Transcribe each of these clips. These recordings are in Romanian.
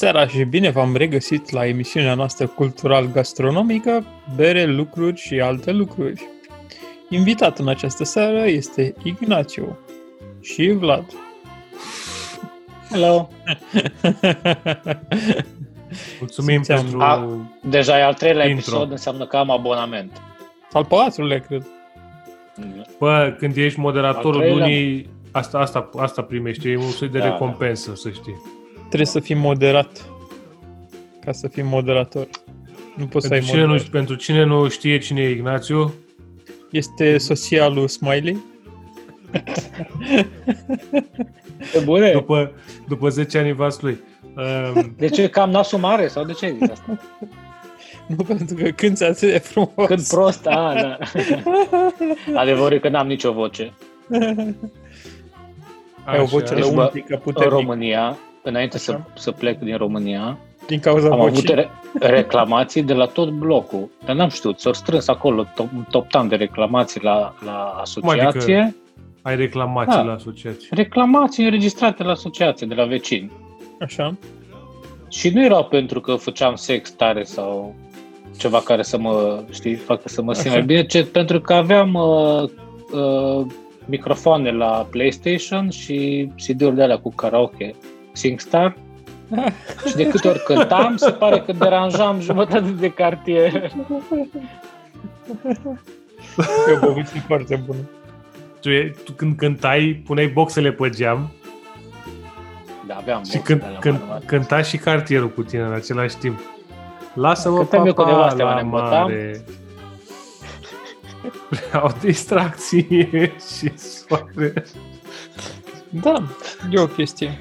Bună seara și bine v-am regăsit la emisiunea noastră cultural-gastronomică Bere, lucruri și alte lucruri. Invitat în această seară este Ignațiu și Vlad. Hello! Mulțumim Simțeam- pentru... A, deja e al treilea Intro. episod, înseamnă că am abonament. Al patrulea, cred. Bă, când ești Al moderatorul treilea. lunii, asta, asta, asta primești, e un soi de Da, recompensă, să știi. Trebuie să fii moderat ca să fii moderator. Nu poți să ai Pentru cine, nu, moderator. pentru cine nu știe cine e Ignațiu, Este soția lui Smiley. Pe bune? după, după 10 ani vas lui. Um, De ce cam nasul mare sau de ce zici asta? Nu pentru că cânti atât de frumos. Când prost, a, da. Adevărul e că n-am nicio voce. Ai o așa. voce Deci, bă, lăuntrică În puternică România, înainte să, Așa. să plec din România, din cauza am avut vocii. re- reclamații de la tot blocul. Dar n-am știut, s-au strâns acolo top, un top de reclamații la, la asociație. adică? Ai reclamații Da. la asociație. Reclamații înregistrate la asociație de la vecini. Așa. Și nu erau pentru că făceam sex tare sau ceva care să mă, știi, facă să mă simt Așa. mai bine, ci pentru că aveam uh, uh, microfoane la PlayStation și CD-uri de alea cu karaoke SingStar și de câte ori cântam, se pare că deranjam jumătate de cartier. E o poveste foarte bună. Tu, e, tu când cântai, puneai boxele pe geam Da, aveam și boxe când, de alea când, manuale. cânta și cartierul cu tine în același timp. Lasă-mă Cântam eu cu papa nevastea mea, la ne îmbătam. mare. Vreau distracție și soare. Da, e o chestie.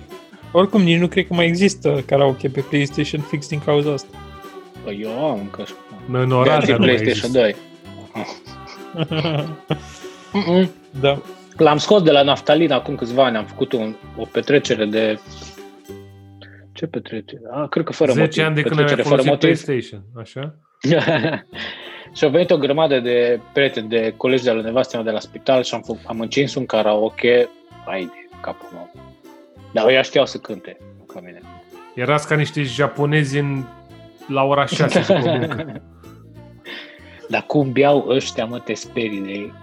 Oricum, nici nu cred că mai există karaoke pe PlayStation fix din cauza asta. Păi eu am încă și Noi în Oradea și nu mai PlayStation există. 2. Mm-mm. da. L-am scos de la naftalin acum câțiva ani, am făcut un, o petrecere de... Ce petrecere? A, cred că fără 10 motiv. ani de când ai petrecere folosit fără motiv. PlayStation, așa? și au venit o grămadă de prieteni, de colegi de la nevastea mea de la spital și am, făcut, am încins un karaoke, hai de capul meu. Dar ăia știau să cânte, nu ca mine. Erați ca niște japonezi în, la ora 6 după muncă. Dar cum beau ăștia, mă, te sperii de ei.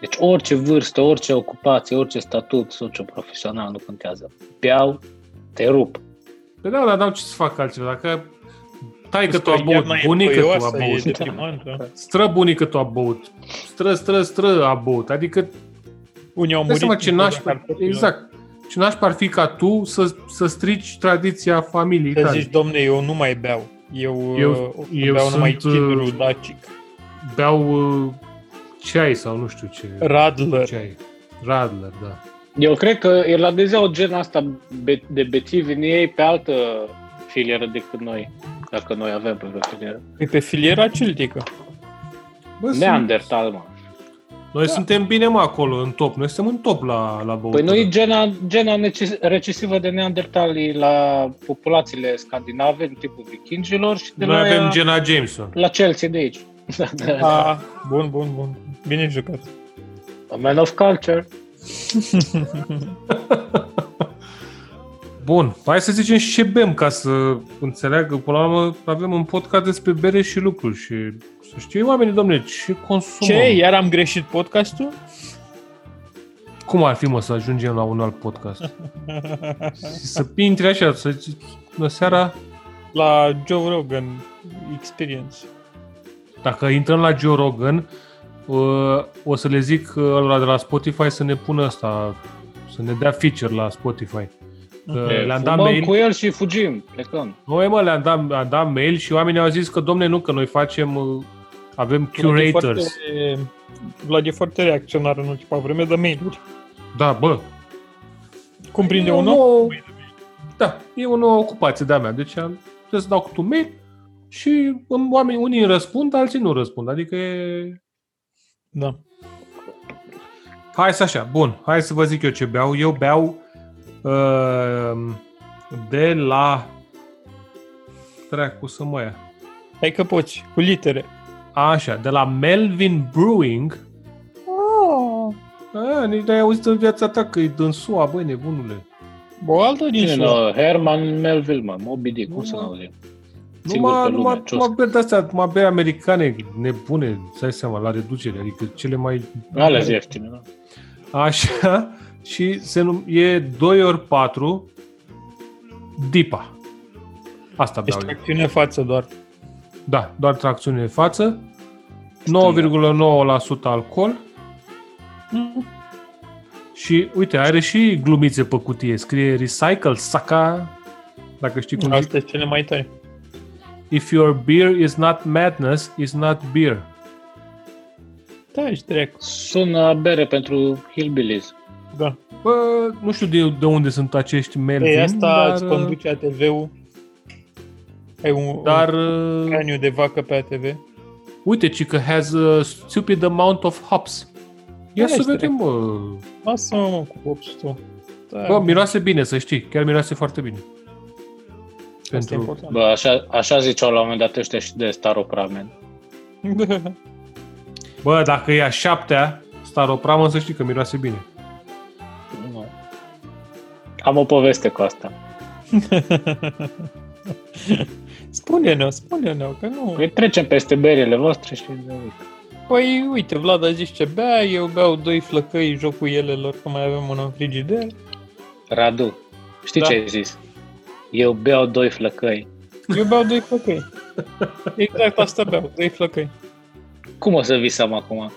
Deci orice vârstă, orice ocupație, orice statut socio-profesional nu contează. Beau, te rup. Păi da, dar n-au ce să fac altceva. Dacă tai că tu a Iar băut, n-ai bunică tu a păioasă, E băut, deprimant, da. stră bunică tu a băut, stră, stră, stră a băut. Adică, Unii au dai murit. seama ce din cauza nașpa, cartofilor. exact, ce nașpa ar fi ca tu să, să strici tradiția familiei Să tale. zici, domne, eu nu mai beau. Eu, Eu- eu, eu beau numai sunt, cidru uh, dacic. Beau uh, ceai sau nu știu ce. Radler. Ceai. Radler, da. Eu cred că irlandezeau genul asta be- de bețivi în ei pe altă filieră decât noi. Dacă noi avem pe vreo filieră. E pe filiera celtică. Bă, sunt- Neandertal, mă. Noi suntem bine, mă, acolo, în top. Noi suntem în top la, la băutură. Păi noi gena, gena neces- recesivă de neandertalii la populațiile scandinave în timpul vikingilor și de Noi la, avem aia- Jenna Jameson. la Chelsea de aici. A, bun, bun, bun. Bine jucat. A man of culture. Bun, hai să zicem și ce bem ca să înțeleagă. Până la urmă avem un podcast despre bere și lucruri și să știe oamenii, domnule, ce consumăm. Ce? Iar am greșit podcastul? Cum ar fi, mă, să ajungem la un alt podcast? și să intri așa, să zici, bună seara, La Joe Rogan Experience. dacă intrăm la Joe Rogan, uh, o să le zic uh, ăla de la Spotify să ne pună asta, să ne dea feature la Spotify. Că Ok. le-am dat Fumăm mail. cu el și fugim, plecăm. Noi, mă, le-am dat, le-am dat mail și oamenii au zis că, domne, nu, că noi facem, uh, avem Vlad e curators. foarte- Vlad e foarte reacționar în ultima vreme de mail-uri. Da, bă. Cum prinde E un o om? nouă- Da, e o nouă ocupație de-a mea. Deci am, trebuie să dau cu un mail și îmi- oamenii, unii îmi răspund, alții nu răspund. Adică e... Da. Hai să așa, bun, hai să vă zic eu ce beau. Eu beau uh, de la... Dracu să mă ia. Hai că poți, cu litere. Așa, de la Melvin Brewing. Oh. A, nici n-ai auzit în viața ta că e din SUA, băi, nebunule. O altă din Cine, SUA. no, Herman Melville, mă, Moby Dick, cum să Nu, nu auzim? Nu Singur mă, pe nu lume, mă, cios. mă beri de-astea, mă beri americane nebune, să ai seama, la reducere, adică cele mai... Alea zi ieftine, nu? Așa, și se num- e 2 ori 4 DIPA. Asta beau Este eu. acțiune față doar. Da, doar tracțiune în față, 9,9% alcool Mm. și, uite, are și glumițe pe cutie. Scrie recycle, saca, dacă știi cum zic. Astea sunt cele mai tari. If your beer is not madness, is not beer. Da, și dracu. Sună bere pentru hillbillies. Da. Bă, nu știu de, de unde sunt acești Melvin, Ei, asta dar, îți conduce ATV-ul. Ai un, dar un uh, craniu de vacă pe ATV. uite, ci că has a stupid amount of hops. Ia Da, să este vedem, bă. Lasă-mă mă, cu obstul. Da, Bă, miroase bine, să știi. Chiar miroase foarte bine. asta e Pentru... important. Bă, așa, așa ziceau la un moment dat ăștia și de Staropramen. Bă, dacă e a șaptea, staropramă, să știi că miroase bine. Nu. Am o poveste cu asta. spune-ne, spune-ne, că nu... Păi trecem peste berile voastre și... Păi, uite, Vlad a zis ce bea, eu beau doi flăcăi în jocul elelor, că mai avem unul în frigider. Radu, știi Da. ce ai zis? Eu beau doi flăcăi. Eu beau doi flăcăi. Exact asta beau, doi flăcăi. Cum o să visăm acum?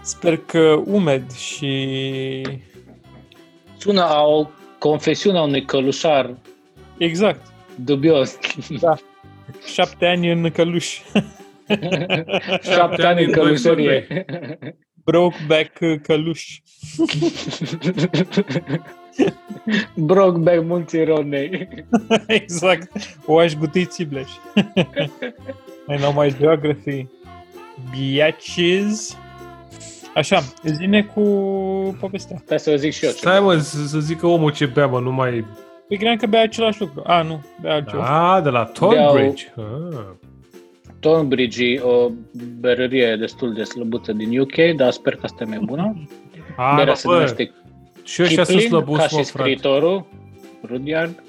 Sper că umed și... Sună a o confesiune a unui călușar Exact. dubios. Șapte ani în căluș. Șapte ani în călușărie. Brokeback căluș. Brokeback munții Ronei. exact. O aș gutui Țibleș. I know my geography. Biatches. Așa, zine cu povestea. Stai să o zic și eu. Stai mă, să, să zică omul ce bea, mă, nu mai... Păi credeam că bea același lucru. A, nu, bea altceva. Ah, de la Tonbridge. Ah. Tonbridge e o berărie destul de slăbuță din UK, dar sper că asta e mai bună. Ah, Berea bă, se numește și ăștia sunt Kipling, ca slăbuți, și mă, frate. scriitorul, Rudyard.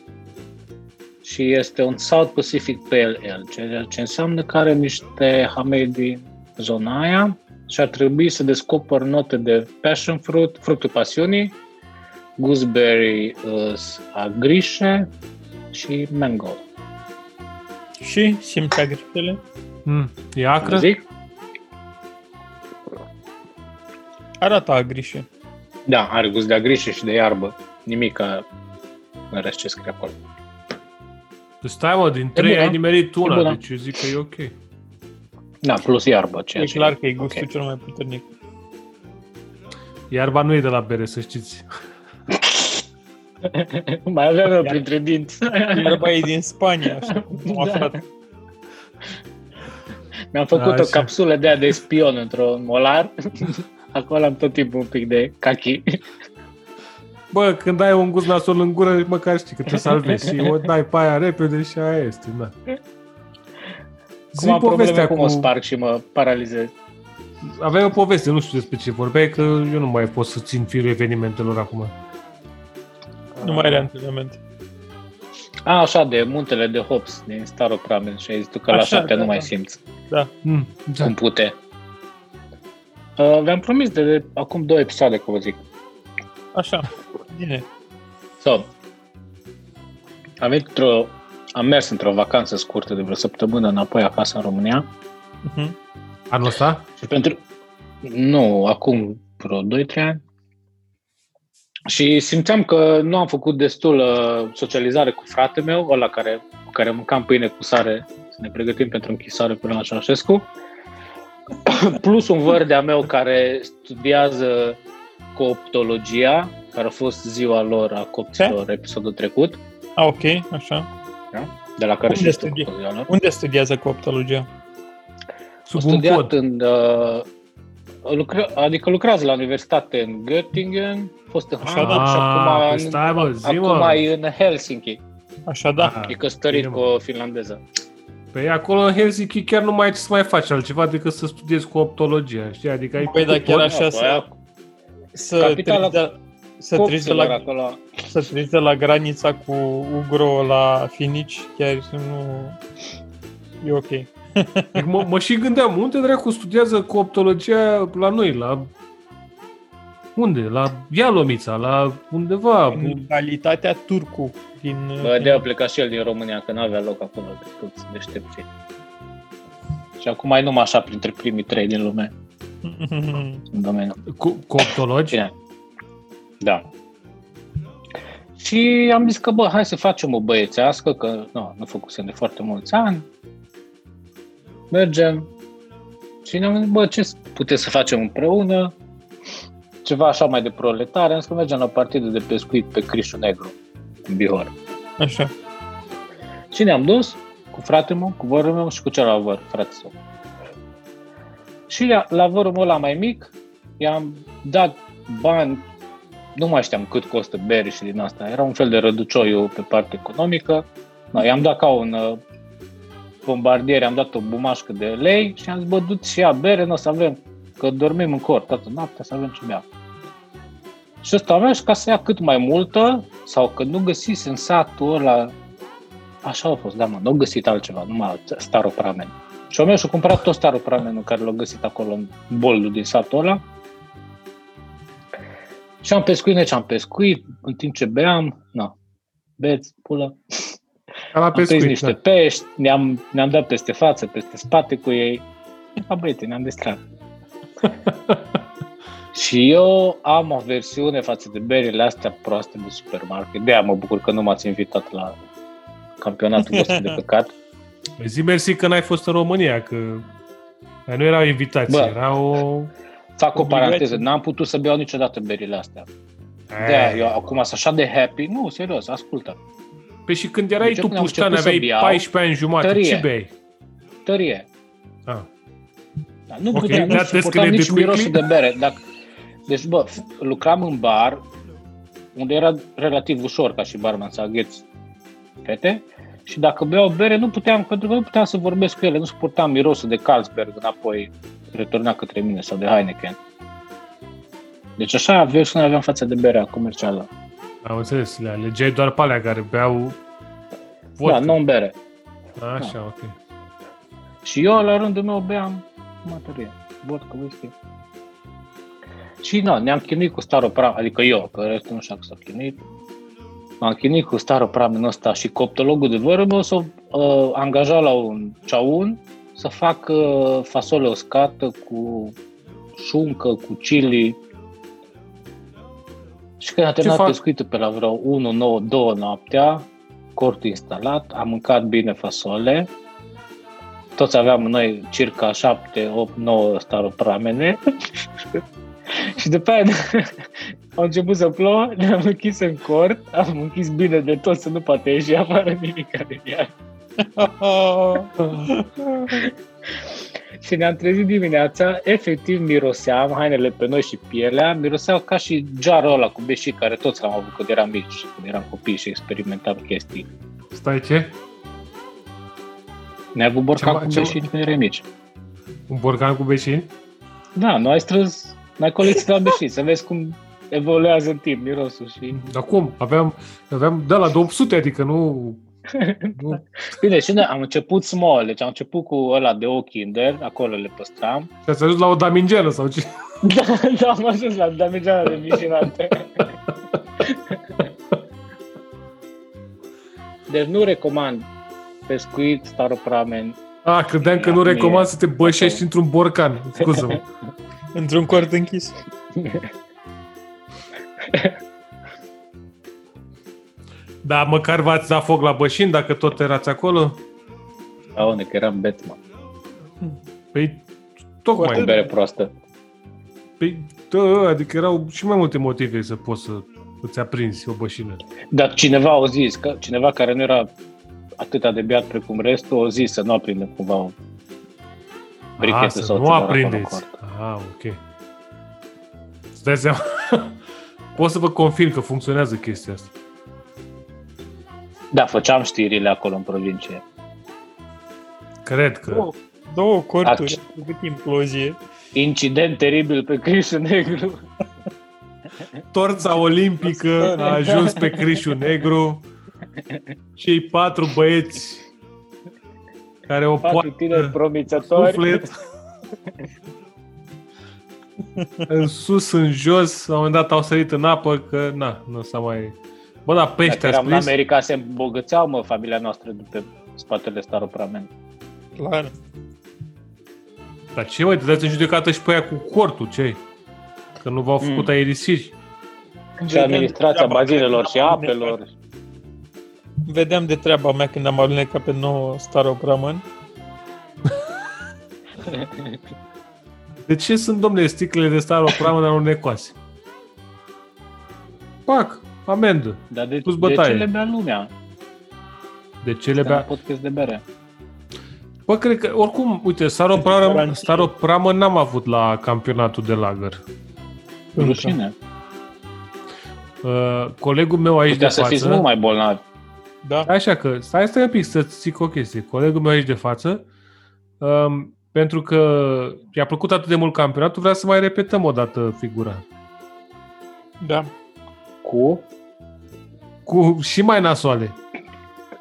Și este un South Pacific Pale Ale, ceea ce înseamnă că are niște hamei din zona aia și ar trebui să descoper note de passion fruit, fructul pasiunii, gooseberry, uh, agrișe și mango. Și simți agrișele? Mm, e acră? Zic? Arată agrișe. Da, are gust de agrișe și de iarbă. Nimic ca în rest ce scrie acolo. Deci Stai mă, din trei bună. ai nimerit una, bună. deci eu zic că e ok. Da, plus iarbă. Ceea E ce clar că e gustul ok. cel mai puternic. Iarba nu e de la bere, să știți. Mai aveam eu printre dinți. Iarba e din Spania, așa cum am Da. aflat. Mi-am făcut Așa. o capsulă de aia de spion într-un molar. Acolo am tot timpul un pic de cachi. Bă, când ai un gust nasol în gură, măcar știi că te salvezi și o dai pe aia repede și aia este, da. Zi Cum am probleme povestea cum cu... o sparg și mă paralizez. Aveai o poveste, nu știu despre ce vorbeai, că eu nu mai pot să țin firul evenimentelor acum. Nu mai are antrenament. A, așa, de muntele de hops din Staropramen și ai zis tu că la Așa, șapte da, nu mai da. simți Mm, da. cum pute. Uh, v-am promis de, de acum două episoade că vă zic. Așa, bine. So, am, venit într-o, am mers într-o vacanță scurtă de vreo săptămână înapoi acasă în România Mhm. Anul ăsta? și pentru... Nu, acum vreo 2-3 ani. Și simțeam că nu am făcut destul uh, socializare cu frate meu, ăla care, cu care mâncam pâine cu sare, să ne pregătim pentru închisare pe la Ceaușescu. Plus un văr de-a meu care studiază cooptologia, care a fost ziua lor a copților episodul trecut, A, ok, așa. De la care Unde și tu studii? cu ziua lor. Unde studiază cooptologia? Sub a un studiat pod. în, uh, lucre, adică lucrează la universitate în Göttingen, a fost în Așa, Hamburg și Ah, acum, păi în, stai mă, zi acum mă. e în Helsinki. Așa, da. Ah, E căsătorit bine, cu mă. o finlandeză. Păi acolo în Helsinki chiar nu mai ai ce să mai faci altceva decât să studiezi cu optologia, știi? Adică ai Păi, dar făcut chiar pod. așa Da, să- aia Să Capitala treci de, să treci de copților la, acolo. să trece la granița cu Ugro la Finici, chiar nu... E ok. Adică mă, mă și gândeam, unde dracu studiază cooptologia la noi, la... Unde? La Ialomița, la undeva. În calitatea turcu din... Bă, de a pleca și el din România, că n-avea loc acolo de toți deștepții. Și acum mai numai așa printre primii trei din lume în domeniu. Co- cooptologi? Bine. Da. Și am zis că, bă, hai să facem o băiețească, că nu, nu făcusem de foarte mulți ani. Mergem. Și ne-am zis, bă, ce puteți să facem împreună? Ceva așa mai de proletare. Am zis că mergem la partidul de pescuit pe Crișul Negru, în Bihor. Așa. Și ne-am dus cu fratele meu, cu vărul meu și cu celălalt văr, frate său. Și la, la vărul meu la mai mic, i-am dat bani, nu mai știam cât costă bere și din asta, era un fel de răducioiu pe partea economică. No, i-am dat ca un uh, bombardier, am dat o bumașcă de lei și am zis, bă, du-ți și ia bere, nu o să avem, că dormim în cor toată noaptea, să avem ce bea. Și ăsta avea și ca să ia cât mai multă, sau că nu găsise în satul ăla Așa a fost, da, mă, nu au găsit altceva, numai staropramen. Și meu și-a cumpărat tot staropramenul care l-a găsit acolo în boldul din satul ăla. Și am pescuit, deci am pescuit, în timp ce beam, na, beți, pulă. Ca la Am prins pescuit, niște da. pești, ne-am, ne-am dat peste față, peste spate cu ei. Ca băiete, ne-am distrat. și eu am o versiune față de berile astea proaste de supermarket. De-aia mă bucur că nu m-ați invitat la campionatul vostru de căcat. Păi Zi mersi că n-ai fost în România, că Dar nu era o invitație, Bă. era o... Fac o Obligație. paranteză, n-am putut să beau niciodată berile astea. De eu acum sunt așa de happy. Nu, serios, ascultă. Păi și când erai Deci eu tu când am puștan, început să aveai beau, 14 ani jumate, tărie. ce beai? Tărie. Ah. Da, nu Ok, puteam, nu that suportam escalated nici quickly. mirosul de bere. Dacă... Deci, bă, f- lucram în bar, unde era relativ ușor ca și barman să agheți fete, și dacă beau bere, nu puteam, pentru că nu puteam să vorbesc cu ele, nu suportam mirosul de Carlsberg înapoi returna către mine sau de Heineken. Deci așa aveam și noi aveam față de berea comercială. Am înțeles, le alegeai doar pe alea care beau Da, vodka. nu în bere. Așa, ok. Și eu, la rândul meu, beam mătărie, vodka, whisky. Și nu, ne-am chinuit cu staropram, adică eu, că restul nu știu că s-a chinuit. M-am chinuit cu staropramenul ăsta și coptologul de vără meu s-a uh, angajat la un ceaun să facă fasole uscată cu șuncă, cu chili. Și când a terminat fac? pescuitul pe la vreo 1, 9, 2 noaptea, cortul instalat, am mâncat bine fasole, toți aveam noi circa 7, 8, 9 staropramene și după aia au început să plouă, ne-am închis în cort, am închis bine de tot să nu poate ieși afară nimic din ea. Și ne-am trezit dimineața, efectiv miroseam hainele pe noi și pielea, miroseau ca și jarul ăla cu beșic care toți l-am avut când eram mici, când eram copii și experimentam chestii. Stai ce? Ne-ai avut borcan Ce- cu ce- beșini când erai mici. Un borcan cu beșini? Da, nu ai strâns, n-ai colecționat beșini, să vezi cum evoluează în timp mirosul și... Dar cum? Aveam, aveam de la 800, adică nu... nu Bine, și noi am început small, deci am început cu ăla de o Kinder, acolo le păstram. și ați ajuns la o damingelă sau ce? Da, da, am ajuns la damigeala de vicinate. Deci nu recomand pescuit, staropramen. Ah, credeam că Da, nu mie- recomand să te bășești într-un borcan. Scuză-mă. Într-un cort închis. Dar măcar v-ați dat foc la bășini dacă tot erați acolo? Aune, că eram Batman. Păi, tocmai. Cu bere proastă. Păi, da, adică erau și mai multe motive să poți să îți aprinzi o bășină. Dar cineva a zis, că cineva care nu era atât de beat precum restul, a zis să nu aprindem cumva o brichetă Ah, să sau nu ceva acolo în aprindeți. cort. Ah, ok. Îți dai seama? Pot să vă confirm că funcționează chestia asta. Da, făceam știrile acolo în provincie. Cred că... Două, două corturi, Ac- a făcut implozie. Incident teribil pe Crișul Negru. torța olimpică a ajuns pe Crișul Negru. Cei patru băieți care o Patru tineri poartă promițători. suflet în sus, în jos, la un moment dat au sărit în apă că, na, nu s-a mai... Bă, dar pește Dacă a eram în prins. America, se îmbogățeau, mă, familia noastră de pe spatele staropramen. Clar. Dar ce mai, te dați în judecată și pe aia cu cortul, ce Că nu v-au făcut Mm. aerisiri. Și Vedeam administrația treaba bazinelor și când am apelor. Vedeam de treaba mea când am alunecat pe nouă Staropramen. De ce sunt, domnule, sticlele de staropramă dar nu necoase? Pac, amendă. Dar de, Pus de bătaie. ce le bea lumea? De ce le Le bea... bea? podcast de bere. Bă, cred că, oricum, uite, staropramă, Garanție. staropramă n-am avut la campionatul de lagăr. Rușine. Uh, colegul meu aici Putea de să fiți față... mult mai bolnavi. Da. Așa că, stai, stai un pic să-ți zic o chestie. Colegul meu aici de față, um, pentru că i-a plăcut atât de mult campionatul, vrea să mai repetăm o dată figura. Da. Cu? Cu și mai nasoale.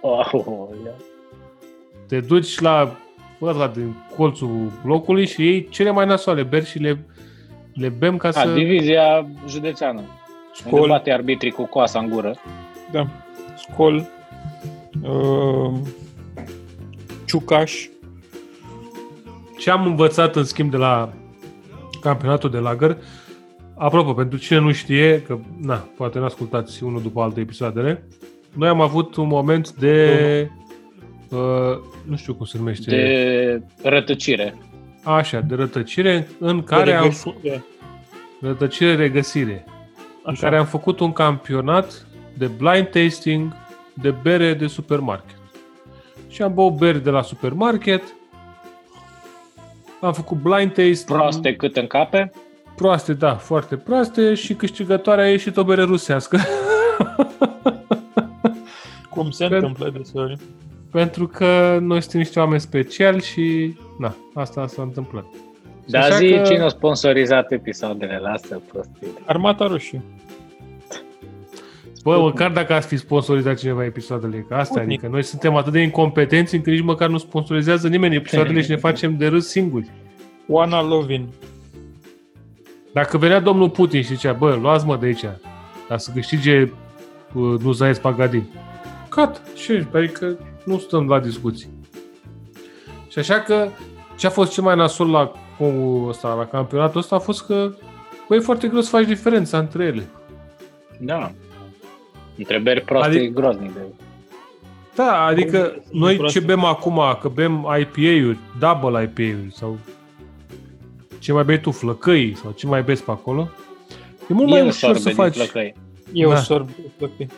Oh, Te duci la ăla din colțul blocului și iei cele mai nasoale beri și le, le bem ca A, să... divizia județeană. Unde Scol. bate arbitrii cu coasa în gură. Da. Scol. Uh, ciucaș. Ce am învățat în schimb de la campionatul de lagăr, apropo, pentru cine nu știe, că na, poate nu ascultați unul după altul episoadele, noi am avut un moment de... Uh, nu știu cum se numește. De rătăcire. Așa, de rătăcire, în care am făcut... Regăsire. Rătăcire regăsire. în Așa. care am făcut un campionat de blind tasting de bere de supermarket. Și am băut beri de la supermarket, am făcut blind taste. Proaste cât în cape. Proaste, da, foarte proaste și câștigătoarea a ieșit o bere rusească. Cum se Cred- întâmplă deseori. Pentru că noi suntem niște oameni speciali și na, asta s-a întâmplat. Dar Așa zi că- cine a sponsorizat episoadele, lasă prostii. Armata Roșie. Bă, măcar dacă ați fi sponsorizat cineva episoadele, că asta Sputnik. adică noi suntem atât de incompetenți încât nici măcar nu sponsorizează nimeni episoadele și ne facem de râs singuri. Oana Lovin. Dacă venea domnul Putin și zicea, bă, luați-mă de aici, ca să câștige uh, nu Zaeț Pagadin. Cat, ce? Adică nu stăm la discuții. Și așa că ce a fost cel mai nasol la, cu ăsta, la campionatul ăsta a fost că bă, e foarte greu să faci diferența între ele. Da. Întrebări proaste Adică- adică... groznic de... Da, adică Nu noi proastă. ce bem acum, că bem IPA-uri, double IPA-uri sau ce mai bei tu, flăcăi sau ce mai bezi pe acolo, e mult mai Eu ușor să sorbe din faci flăcăi. Eu Da. sorb flăcăi.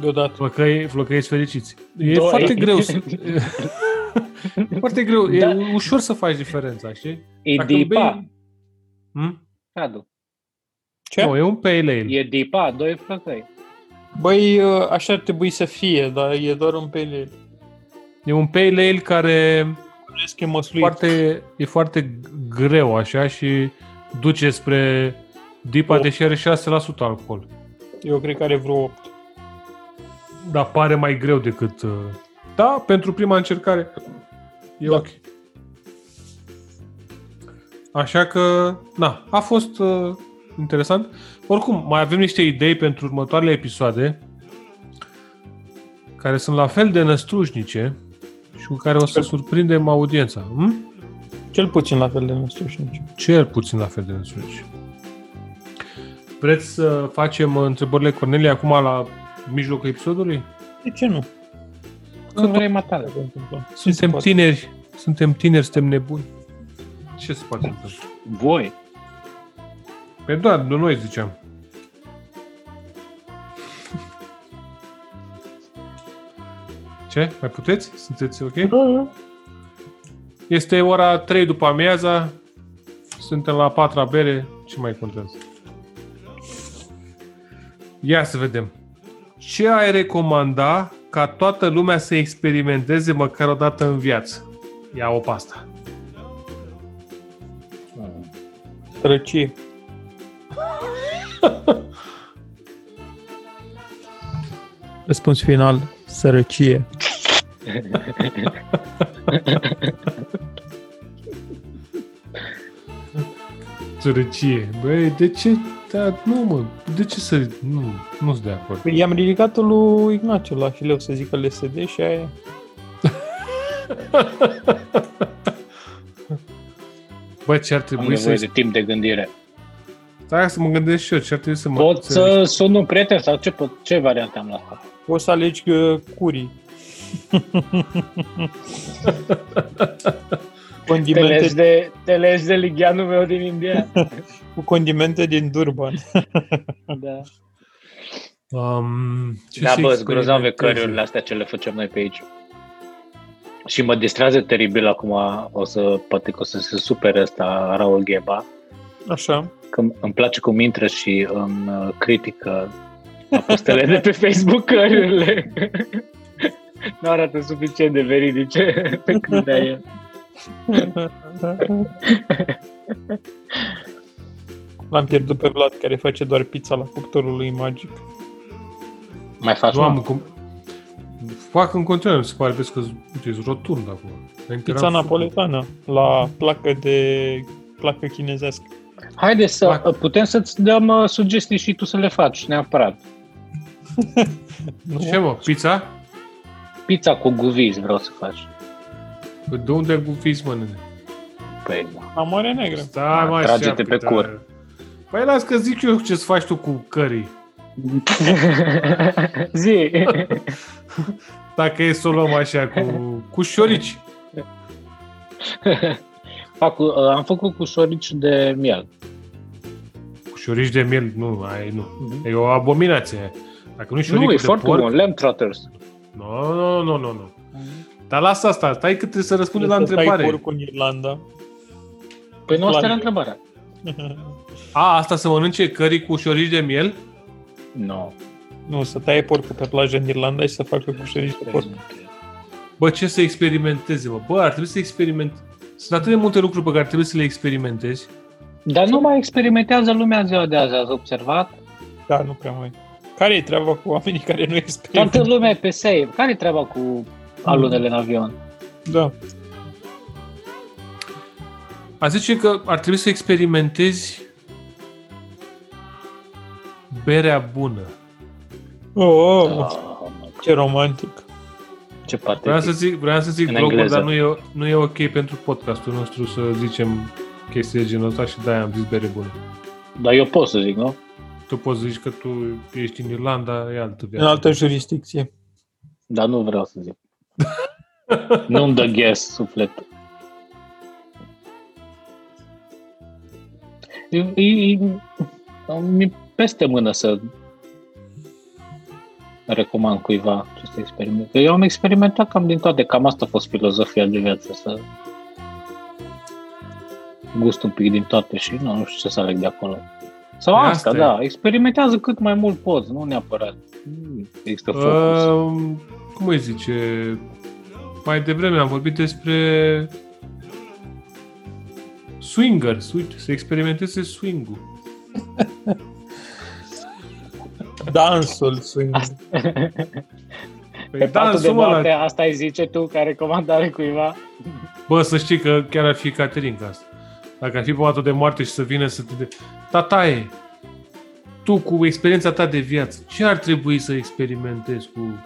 Deodată. flăcăi, flăcăi fericiți. E Doi. foarte greu să... e foarte greu, e Da. ușor să faci diferența, știi? E Dacă îmi dipa. bei- Hmm? Radu. Ce? Nu, e un pale ale. E dipa, doi flăcăi. Băi, uh, așa ar trebui să fie, dar e doar un pele. E un pale ale care Crezi că e măsluit. foarte, e foarte greu așa și duce spre dipa, Oh. deși are 6% alcool. Eu cred că are vreo 8. Dar pare mai greu decât... uh, Da, pentru prima încercare e Da. ok. Așa că, na, a fost uh, interesant. Oricum, mai avem niște idei pentru următoarele episoade care sunt la fel de năstrușnice și cu care o să surprindem audiența. Hm? Cel puțin la fel de nostru și nici. Cel puțin la fel de năstrușnice. Vreți să facem uh, întrebările Cornelia acum la mijlocul episodului? De ce nu? Când vrei matale. Se întâmplă. Ce se Suntem poate? tineri, suntem tineri, suntem nebuni. Ce se poate întâmpla? Voi. Pe da, nu noi ziceam. Ce? Mai puteți? Sunteți ok? Este ora 3 după amiaza. Suntem la patra bere. Ce mai contează? Ia să vedem. Ce ai recomanda ca toată lumea să experimenteze măcar o dată în viață? Ia o pasta. Răcie. Răspuns final, sărăcie. sărăcie. Băi, de ce? Da, nu, mă, de ce să... Nu, nu sunt de acord. Păi i-am ridicat-o lui Ignacio la Hileu să zică LSD și aia Băi, ce ar trebui să... Să... de timp de gândire. Stai să mă gândesc și eu, ce ar trebui să mă... Pot să sun un prieten sau ce, pot- ce variante am la asta? Poți să alegi uh, curii. Te legi condimente, de, te legi de ligheanul meu din India. cu condimente din Durban. da. Um, ce Da, să bă, sunt grozave experimenteze? cărurile astea ce le facem noi pe aici. Și mă distrează teribil acum, o să, poate că o să se supere ăsta Raul Gheba, Așa. Că îmi place cum intră și îmi uh, critică postele de pe Facebook cărurile. nu arată suficient de veridice pe când de el. L-am pierdut pe Vlad care face doar pizza la cuptorul lui magic. Mai faci Nu am mă? cum... Fac în continuare, mi se pare, vezi că uite, e rotund acum. Înainte Pizza era napoletană la placă de placă chinezească. Haide să Fac. putem să-ți dăm uh, sugestii și tu să le faci neapărat. Nu? Ce mă, pizza? Pizza cu guviz vreau să faci. Păi De unde ai gufiți, mă, nene? Păi, da. La Mare Negră. Stai, mai Trage-te pe cur. Păi las că zic eu ce-ți faci tu cu curry. Zi. Dacă e să o luăm așa, cu, cu șorici. Fac, cu- uh, am făcut cu șorici de miel. Cu șorici de miel, nu, ai nu. E o abominație. Dacă nu-i Nu, șorică e de foarte porc... bun. Lamb trotters. Nu, nu, nu, nu, nu. Dar lasă asta, stai că trebuie să răspunde la Trebuie să tai întrebare. porcul în Irlanda. Păi nu asta era Plan. întrebarea. A, asta să mănânce curry cu șorici de miel? Nu. nu, să taie porcul pe plajă în Irlanda și să facă cu șerici de porc. Bă, ce să experimenteze, mă? Bă, ar trebui să experiment. Sunt atât de multe lucruri pe care trebuie să le experimentezi. Dar nu mai experimentează lumea ziua de azi, ați observat? Da, nu prea mai. Care e treaba cu oamenii care nu experimentează? Toată lumea e pe save. Care e treaba cu alunele în avion? Da. A zice că ar trebui să experimentezi berea bună. Oh, oh, Oh, mă, ce romantic. Ce Vreau să patetic. zic, vreau să zic În blogul, engleză. dar nu e, nu e ok pentru podcastul nostru să zicem chestii de genul ăsta și de-aia am zis bere bună. Dar eu pot să zic, nu? Tu poți să zici că tu ești în Irlanda, e altă În viață. altă jurisdicție. Dar nu vreau să zic. Nu-mi dă ghes sufletul. E, e, e, mi peste mână să recomand cuiva acest experiment. Eu am experimentat cam din toate, cam asta a fost filozofia de viață, să gust un pic din toate și nu, nu știu ce să aleg de acolo. Sau E asta, asta e. da, experimentează cât mai mult poți, nu neapărat. Nu Există focus. Uh, cum îi zice? Mai devreme am vorbit despre swingers, uite, să experimenteze swing-ul. Dansul swing. Păi Pe patul de dansul, mă, moarte, la... asta îi zice tu ca recomandare cuiva? Bă, să știi că chiar ar fi Caterinca asta. Dacă ar fi pe patul de moarte și să vină să te... Tataie, tu cu experiența ta de viață, ce ar trebui să experimentezi cu...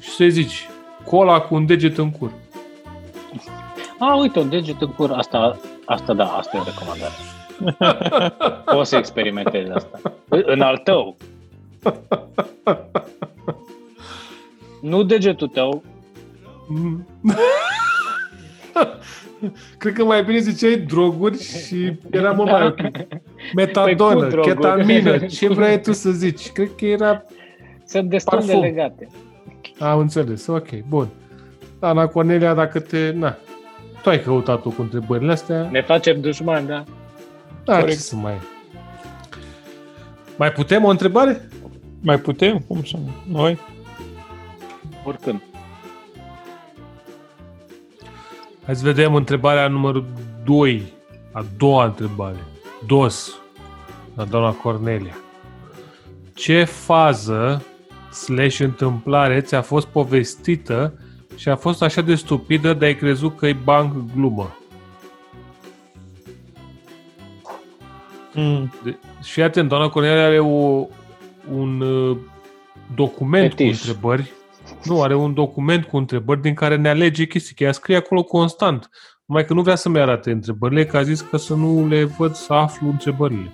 Și să-i zici, cola cu un deget în cur. A, uite, un deget în cur, asta, asta da, asta e o recomandare. Poți să experimentezi asta. În al tău. Nu degetul tău, Mm. Cred că mai bine ziceai droguri și era mult mai ok. Metadonă, Păi cu droguri. ketamină, ce vrei tu să zici? Cred că era... sunt destul Parfum. de legate. Am înțeles, ok, bun. Ana Cornelia, dacă te... Na, tu ai căutat-o cu întrebările astea. Ne facem dușmani, da? Da, ce Corect. să mai... Mai putem o întrebare? Mai putem? Cum să nu? Noi? Oricând. Hai să vedem întrebarea numărul 2. A doua întrebare. Dos. La doamna Cornelia. Ce fază slash întâmplare ți-a fost povestită și a fost așa de stupidă de ai crezut că e banc glumă. Mm. De, și atent, doamna Cornelia are o, un uh, document Fetiș. cu întrebări. Nu, are un document cu întrebări din care ne alege chestii, că ea scrie acolo constant. Numai că nu vrea să-mi arate întrebările, că a zis că să nu le văd, să aflu întrebările.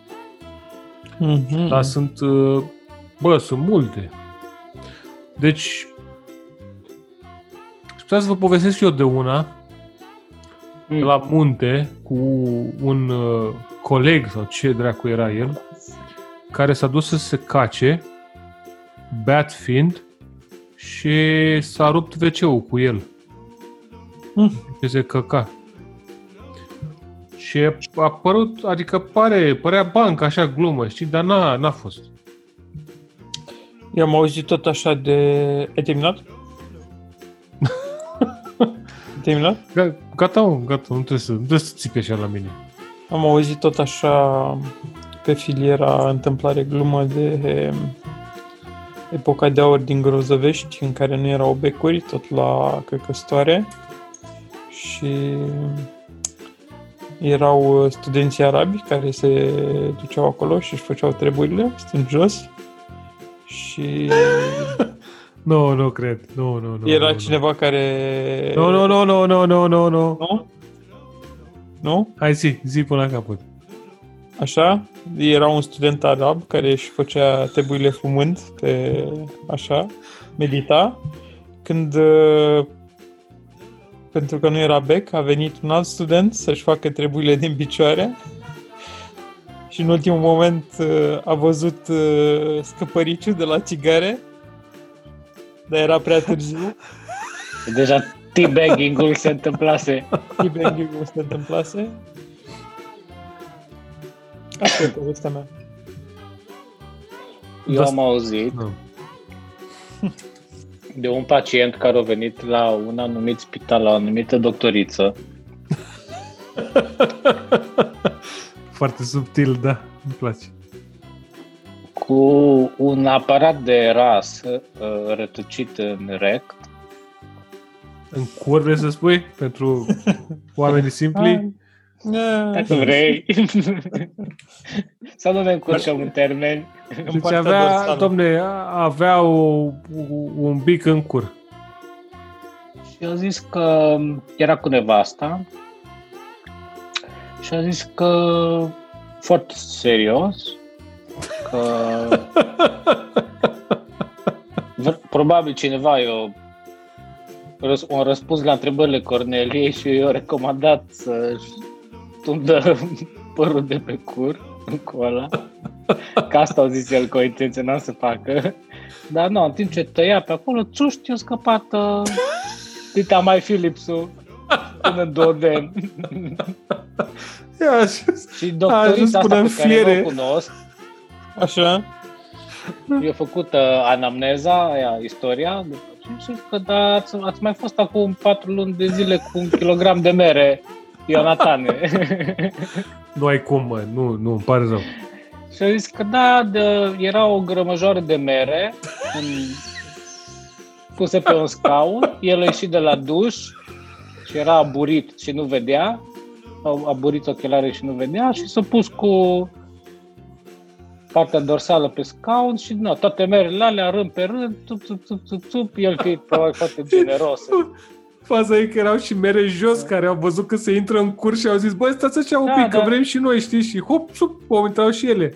Mm-hmm. Dar sunt, uh, bă, sunt multe. Deci, putea să vă povestesc eu de una, Mm. la munte, cu un uh, coleg, sau ce dracu era el, care s-a dus să se cace, beat fiind, și s-a rupt wc cu el. Mm. Și se căca. Și a apărut, adică pare, părea banc, așa glumă, știi, dar n-a, n-a fost. Eu am auzit tot așa de... Ai terminat? Ai terminat? Ga- Gata, mă, gata, nu trebuie să, nu trebuie să țipi așa la mine. Am auzit tot așa pe filiera întâmplare glumă de um, epoca de aur din Grozăvești, în care nu erau becuri, tot la căcăstoare. Și erau studenții arabi care se duceau acolo și își făceau treburile, stând jos. Și Nu, nu cred. Nu, nu, nu. era nu, cineva care... Nu, nu, nu, nu, nu, nu, nu, nu. Nu? Nu? Hai zi, zi până la capăt. Așa, era un student arab care își făcea treburile fumând pe așa, medita, când uh, pentru că nu era bec, a venit un alt student să-și facă treburile din picioare și în ultimul moment uh, a văzut uh, scăpăriciul de la țigare, dar era prea târziu. Deja teabagging-ul se întâmplase. Teabagging-ul se întâmplase. Asta e povestea mea. Eu Da. am auzit Nu. de un pacient care a venit la un anumit spital, la o anumită doctoriță Foarte subtil, da. Îmi place. cu un aparat de ras uh, rătăcit în rect În cur vrei să spui? Pentru oamenii simpli? Dacă vrei. Să nu ne încurcăm în termeni. În Deci partea avea, dorsală. domne, avea o, un bic în cur. Și a zis că era cu nevasta și a zis că foarte serios că v- probabil cineva i-a răs- a răspuns la întrebările Corneliei și i-a recomandat să-și tundă părul de pe cur cu ăla. Că asta au zis el că o intenționa să facă. Dar nu, în timp ce tăia pe acolo, țuști, ți-a scăpat uh, Tita mai Philipsul până în Doden. Ia, așa. Și A doctorița ajuns asta până în pe care fiere. nu o cunosc, Așa? i-a făcut uh, anamneza, aia, istoria, și zic că da, ați, ați mai fost acum patru luni de zile cu un kilogram de mere, Ionatane. Nu ai cum, mă. Nu, nu, îmi pare rău. și a zis că da, de, era o grămăjoară de mere în, pusă pe un scaun, el a ieșit de la duș și era aburit și nu vedea, a aburit ochelare și nu vedea și s-a pus cu partea dorsală pe scaun și no, toate merele alea rând pe rând, tup, tup, tup, tup, tup, el fiind probabil foarte generos. Faza e că erau și mere jos care au văzut că se intră în curs și au zis, băi, stați așa un Da, pic, că da. vrem și noi, știi? Și hop, sup, au intrat și ele.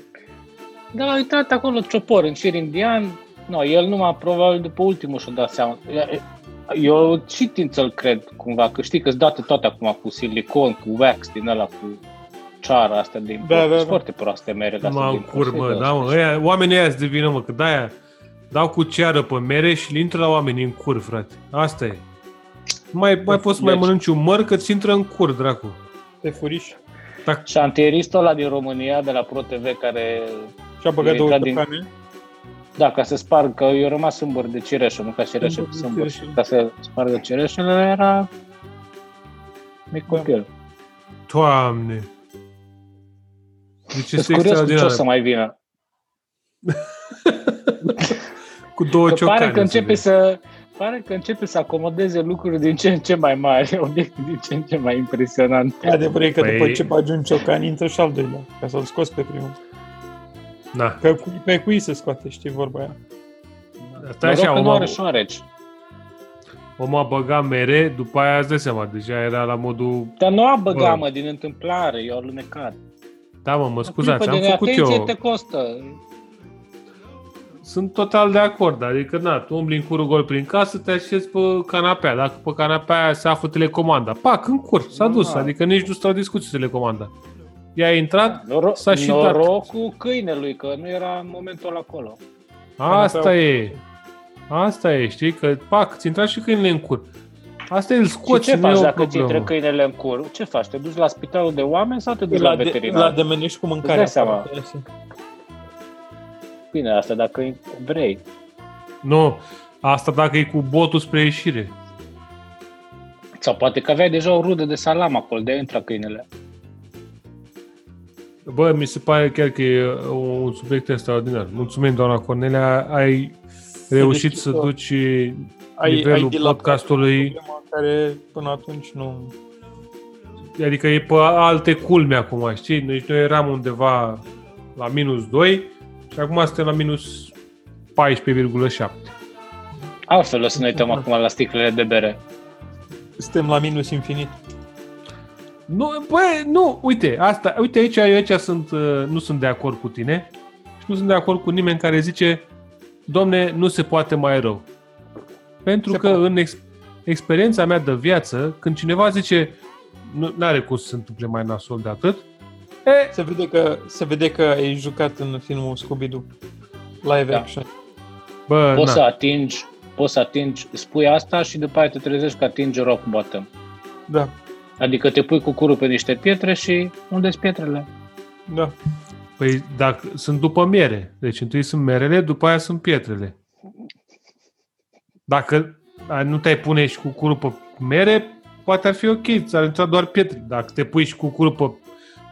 Da, a intrat acolo ciopor în șir indian, no, el numai probabil după ultimul și-a dat seama. Eu și tind să-l cred cumva, că știi că sunt date toate acum cu silicon, cu wax din ăla, cu ceara astea de import. Da, da, Sunt da. foarte proaste merele astea Mă, de în import. cur, mă, serios. da, mă. Ăia, oamenii ăia de vină, mă, că de-aia dau cu ceară pe mere și le intră la oameni în cur, frate. Asta e. Nu mai, mai poți să mai Deci- mănânci un măr că ți intră în cur, dracu. Pe furiș. Tac. Șantieristul ăla din România, de la ProTV, care, Și-a băgat E două intrat din- tăcane. da, ca să sparg, că eu rămas sâmbăr de cireș, am mâncat cireșe Sâmbăr cu de sâmbăr, cireșe. și ca să spargă cireșele era mic Da. copil. Doamne! Deci Sunt este curios cu ce o extraordinar. să mai vină. cu două Că ciocane. pare că începe se să pare că începe să acomodeze lucruri din ce în ce mai mari, obiecte din ce în ce mai impresionante. Adevărul e că Păi- după ce bagi un ciocan, intră și al doilea, ca să-l scoți pe primul. vede. Na. Că cu- pe cui se scoate, știi vorba aia. Stai Noroc așa, că nu omul, are șoareci. omul a băgat mere, după aia îți dai seama, deja era la modul... Dar nu a Bă. băgat, mă, din întâmplare, eu alunecat. Da, mă, mă O scuzați, clipă am de făcut neatenție eu... te costă. Sunt total de acord, adică na, tu umbli în curul gol prin casă, te așezi pe canapea, dacă pe canapea aia se află telecomanda, pac, în cur, s-a dus, Normal. adică nici nu stau discuții telecomanda. Ea a intrat, Noro- S-a și dat. norocul câinelui, că nu era în momentul ăla acolo. asta e, asta e, știi, că pac, ți intra și câinele în cur. Asta e, îl Și scoți, ce nu e faci o dacă ți intră problemă. câinele în cur? Ce faci? Te duci la spitalul de oameni sau te duci la, La, de, veterinar? la demenești cu mâncarea. dai seama. Foarte așa. Bine, asta dacă vrei. Nu, asta dacă e cu botul spre ieșire. Sau poate că aveai deja o rudă de salam acolo, de intra câinele. Bă, mi se pare chiar că e un subiect extraordinar. Mulțumim, doamna Cornelia, ai reușit să deschis-o. duci Ai, nivelul ai dilatat podcastului, problema care până atunci nu... adică e pe alte culme acum, știi? Deci noi eram undeva la minus 2 și acum suntem la minus 14,7. Altfel o să ne uităm acum la sticlele de bere. Suntem la minus infinit. Nu, bă, nu, uite, asta, uite aici, eu aici sunt, uh, nu sunt de acord cu tine și nu sunt de acord cu nimeni care zice domne, nu se poate mai rău. Pentru Se că poate. în ex- experiența mea de viață, când cineva zice nu are cum să se întâmple mai nasol de atât, e, Se vede că, se vede că ai jucat în filmul Scooby-Doo. Live Da. action. bă, Poți na, să atingi, poți să atingi, spui asta și după aia te trezești că atingi rock bottom. Da, Adică te pui cu curul pe niște pietre și unde sunt pietrele? da. păi dacă sunt după miere, deci întâi sunt merele, după aia sunt pietrele. Dacă a, nu te-ai pune și cu curul pe mere, poate ar fi ok, ți-ar intra doar pietre. Dacă te pui și cu curul pe...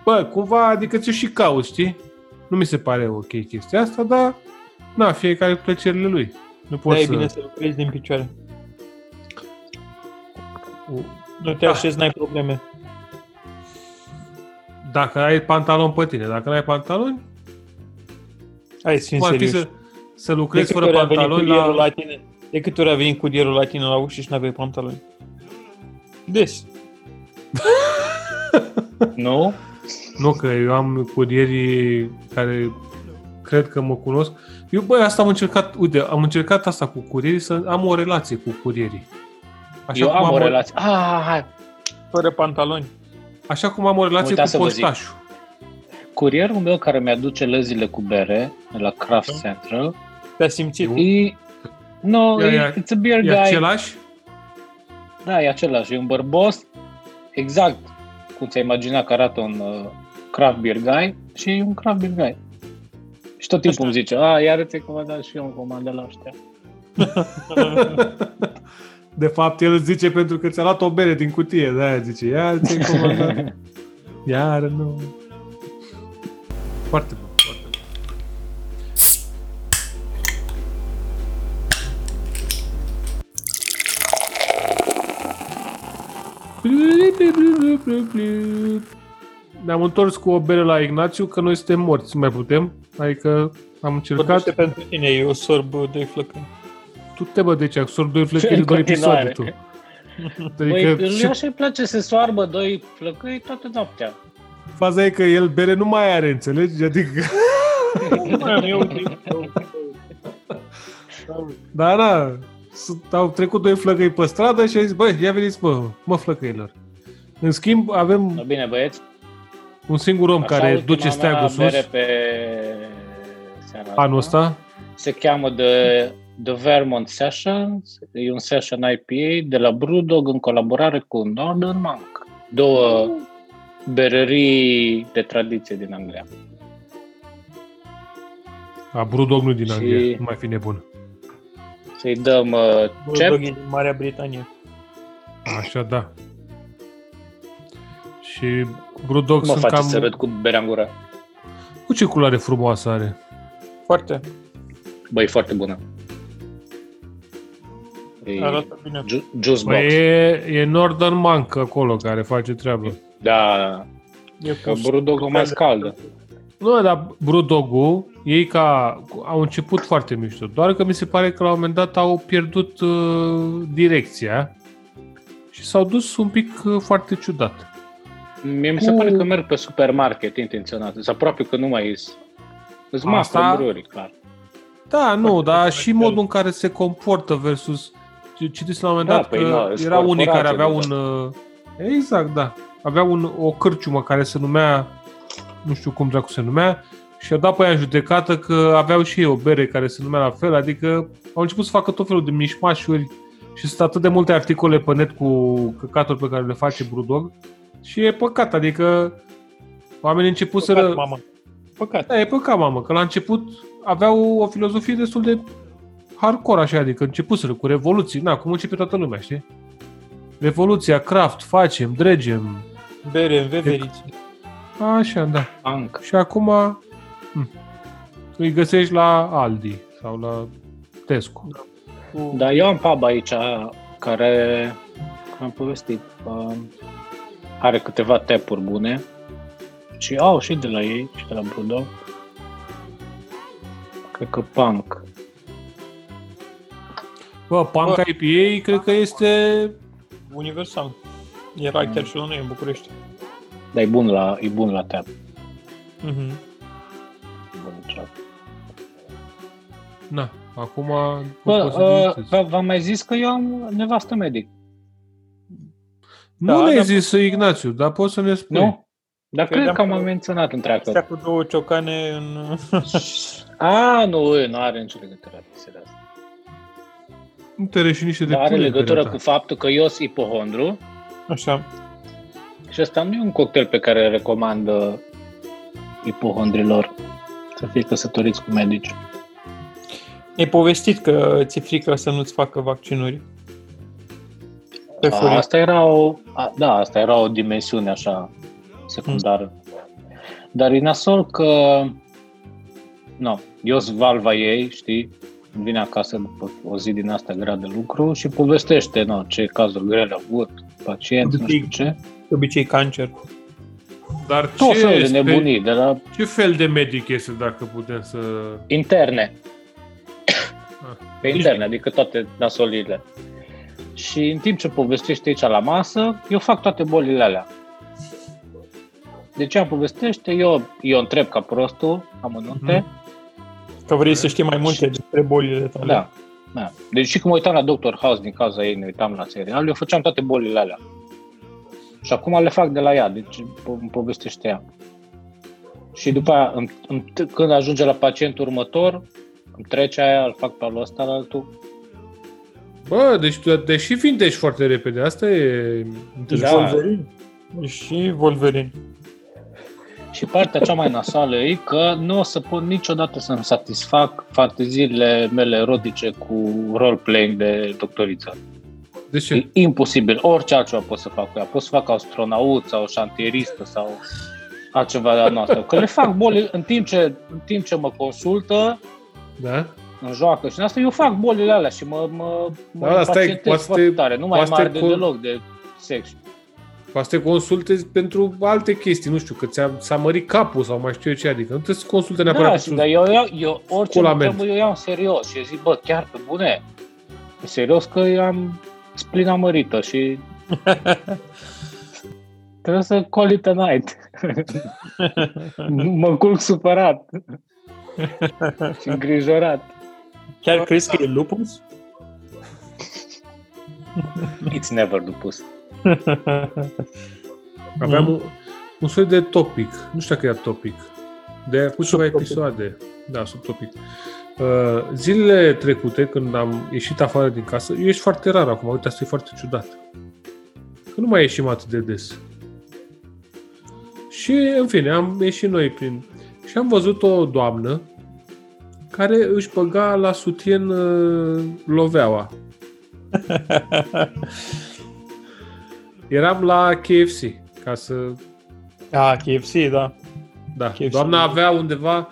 Bă, cumva, adică ți și cauți, știi? Nu mi se pare ok chestia asta, dar na, fiecare cu plăcerile lui. Nu Da, poți e să... bine să lucrezi din picioare. U- Nu te Da. așezi, n-ai probleme. Dacă ai pantaloni pe tine, dacă nu ai pantaloni, Hai să fim cum ar fi serios. să, să lucrezi De câte fără ori a venit pantaloni curierul la... la tine? De câte ori a venit curierul la tine la ușă și n-aveai pantaloni? Des. Nu? Nu, că eu am curierii care cred că mă cunosc. Eu, băi, asta am încercat, uite, am încercat asta cu curierii, să am o relație cu curierii. Așa Eu cum am o relație. Ah, hai. Fără pantaloni. Așa cum am o relație Uita să cu vă zic. poștașul. Curierul meu care mi-aduce lăzile cu bere de la Craft Da. Central Te-a simțit? e... No, Ia, e, ia. it's a beer E guy. același? Da, e același. E un bărbos exact cum ți-ai imagina că arată un uh, craft beer guy și e un craft beer guy. Și tot timpul Așa. îmi zice, a, iar ți-ai comandat și eu un comandă la ăștia. De fapt, el îți zice pentru că ți-a luat o bere din cutie, de aia zice, iar ți-ai comandat. Iar nu. Foarte bun, foarte bun. Ne-am întors cu o bere la Ignațiu, că noi suntem morți, nu mai putem. Adică am încercat. Vorbește pentru tine, eu sorb doi flăcări. Tu te bă, deci absorb doi flăcări În în două episoade continuare. tu. Băi, Adică lui și așa îi place să soarbă doi flăcăi toată noaptea. faza e că el bere nu mai are, înțelegi? Adică, da, da, sunt- au trecut doi flăcăi pe stradă și a zis, băi, ia veniți, mă, mă flăcăilor. În schimb, No, avem bine, băieți. un singur om Așa, care ultima duce mea steagul bere sus pe seara anul ăsta. Se cheamă The, The Vermont Sessions. E un session IPA de la Brewdog în colaborare cu Northern Monk. Două berării de tradiție din Anglia. A, Brewdog nu din Și- Anglia, nu mai fi nebun. Să-i dăm uh, cep. Bulldog e din Marea Britanie. Așa, da. Și Brewdog Mă sunt face cam... să râd cu berea în gură. Cu ce culoare frumoasă are? Foarte. Băi, foarte bună. E Arată bine. ju- juice Păi box. e, e Northern Monk acolo care face treabă. Da, E că cu brudogul mai scaldă. Nu, dar Brewdog-ul, ei ca, au început foarte mișto, doar că mi se pare că la un moment dat au pierdut uh, direcția și s-au dus un pic uh, foarte ciudat. Mie mi se Cu- pare că merg pe supermarket intenționat. Sunt aproape că nu mai ies. Îți Asta- mafă bruri, clar. Da, nu, Foarte dar diferit. și modul în care se comportă versus... Citiți la un moment Da, dat păi, că nu, sunt erau unii care aveau corporații un... uh, Exact, da. Aveau un, o cârciumă care se numea... Nu știu cum dracu se numea și au dat pe aia în judecată că aveau și ei o bere care se numea la fel, adică au început să facă tot felul de mișmașuri și sunt atât de multe articole pe net cu căcaturi pe care le face Brewdog și e păcat, adică oamenii începuseră... Păcat, mamă. Păcat. Da, e păcat, mamă, că la început aveau o filozofie destul de hardcore, așa, adică începuseră cu revoluții, na, cum începe toată lumea, știi? Revoluția, craft, facem, dregem, Bere în veveriți. Așa, da. Punk. Și acum hm, îi găsești la Aldi sau la Tesco. Cu... Dar eu am pub aici care, cum am povestit, uh, are câteva tepuri bune și au și de la ei și de la Brudog. Cred că Punk. Bă, Punk Bă. IPA cred că este... Universal. Era chiar și la noi în București. Dar e bun la, e bun la tap. Mhm. Bun, ceap. Na, acum Bă, poți să uh, vizitezi. v- v-am mai zis că eu am nevastă medic, Nu da, ne-ai da. zis, Ignațiu, dar poți să ne spui. nu? Dar Credeam cred că am că- mai menționat în treacă. Stea cu două ciocane în... A, nu, nu are nicio legătură, serios. Nu te reși niște de Dar are pune legătură pe cu faptul că eu sunt ipohondru Așa. Și ăsta nu e un cocktail pe care îl recomandă ipohondrilor să fie căsătoriți cu medici. E povestit că ți-e frică să nu-ți facă vaccinuri. Pe A, furie. asta era o, a, da, asta era o dimensiune așa secundară. Dar e nasol că no, eu sunt valva ei, știi, vine acasă după o zi din asta grea de lucru și povestește no, ce cazuri grele a avut, pacienți, nu știu ce. De obicei cancer. Dar Tot ce, felul de spe- nebunii, de la ce fel de medic este, dacă putem să... interne. Ah. Pe interne, adică toate nasolile. Și în timp ce povestește aici la masă, eu fac toate bolile alea. Deci ea povestește, eu, eu întreb ca prostul, amănunte. Că vrei să știi mai multe despre bolile tale. Da. da. Deci și când mă uitam la Dr. House din cauza ei, ne uitam la serial, eu făceam toate bolile alea. Și acum le fac de la ea, deci po- îmi povestește ea. Și după aia, îmi, îmi, când ajunge la pacientul următor, îmi trece aia, îl fac pe al ăsta, la altul. Bă, deci tu deși vindești foarte repede, asta e interesant. Da. Wolverine. Și Wolverine. Și partea cea mai nasală e că nu o să pot niciodată să-mi satisfac fanteziile mele erotice cu role-playing de doctoriță. De ce? E imposibil. Orice altceva pot să fac cu ea. Pot să fac astronaut sau șantieristă sau altceva de noastră. Că le fac boli în timp ce, în timp ce mă consultă, Da? în joacă și în asta, eu fac bolile alea și mă, mă, mă Da, da, stai, pacientez poate foarte te- tare. Nu mai poate mare de te- deloc de sex. Poate să te consultezi pentru alte chestii, nu știu, că ți-a, s-a mărit capul sau mai știu eu ce, adică nu trebuie să consulte neapărat Da, și, pentru... dar eu, eu, eu orice mă Scolament. întreabă, eu iau în serios și eu zic, bă, chiar pe bune? Pe serios că eu am splina mărită și trebuie să call it a night. mă culc supărat și îngrijorat. Chiar crezi că e lupus? It's never lupus. Aveam un, un soi de topic, nu știu dacă e topic, de acum ceva Subtopic. episoade, da, subtopic. Uh, zilele trecute, când am ieșit afară din casă, eu ești foarte rar acum, uite, asta e foarte ciudat. Că nu mai ieșim atât de des. Și, în fine, am ieșit noi prin... Și am văzut o doamnă care își băga la sutien uh, loveaua. Eram la KFC, ca să... A, KFC, da. Da, KFC. doamna avea undeva,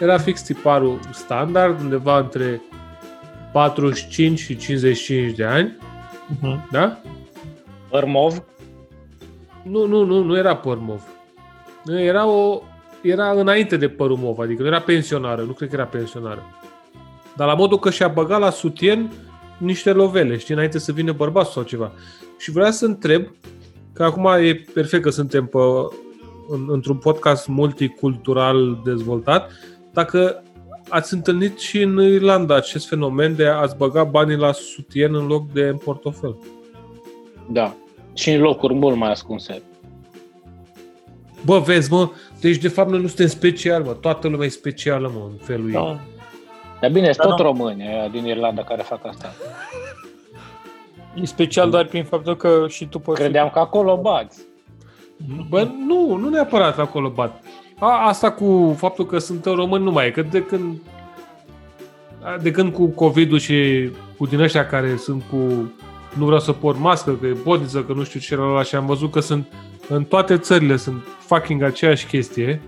era fix tiparul standard, undeva între 45 și 55 de ani, Mhm. da?Ărmov, Nu, nu, nu, nu era păr mov. Nu, Era, o, era înainte de părul mov, adică nu era pensionară, nu cred că era pensionară. Dar la modul că și-a băgat la sutien niște lovele, știi, înainte să vină bărbatul sau ceva. Și vreau să întreb, că acum e perfect că suntem pe, în, într-un podcast multicultural dezvoltat, dacă ați întâlnit și în Irlanda acest fenomen de a-ți băga banii la sutien în loc de în portofel. da. Și în locuri mult mai ascunse. Bă, vezi, mă, deci de fapt noi nu suntem special, mă, toată lumea e specială, mă, în felul ei. Da. Dar bine, sunt Da, tot da. români aia din Irlanda care fac asta. E special doar prin faptul că și tu poți Credeam că acolo bați. Bă, nu, nu neapărat acolo bat. A, asta cu faptul că sunt români nu mai e, că de când de când cu COVID-ul și cu din ăștia care sunt cu nu vreau să port mască, că e bodiță, că nu știu ce era și am văzut că sunt în toate țările sunt fucking aceeași chestie.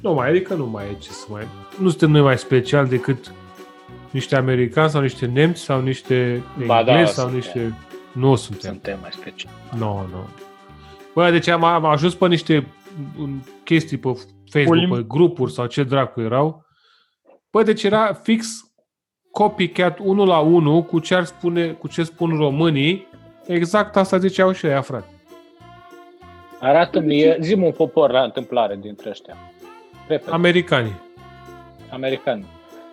Nu mai, adică nu mai e ce să mai... Nu suntem noi mai special decât niște americani sau niște nemți sau niște Ba da, englezi sau suntem. niște... Nu suntem. Suntem mai special. Nu, no, nu. Bă, deci am, am ajuns pe niște m, chestii pe Facebook, Pulm. pe grupuri sau ce dracu erau. Bă, deci era fix copycat unul la unul cu ce, ar spune, cu ce spun românii. Exact asta ziceau și ea, frate. Arată mie, zi un popor la întâmplare dintre ăștia. Repede, Americanii. americani.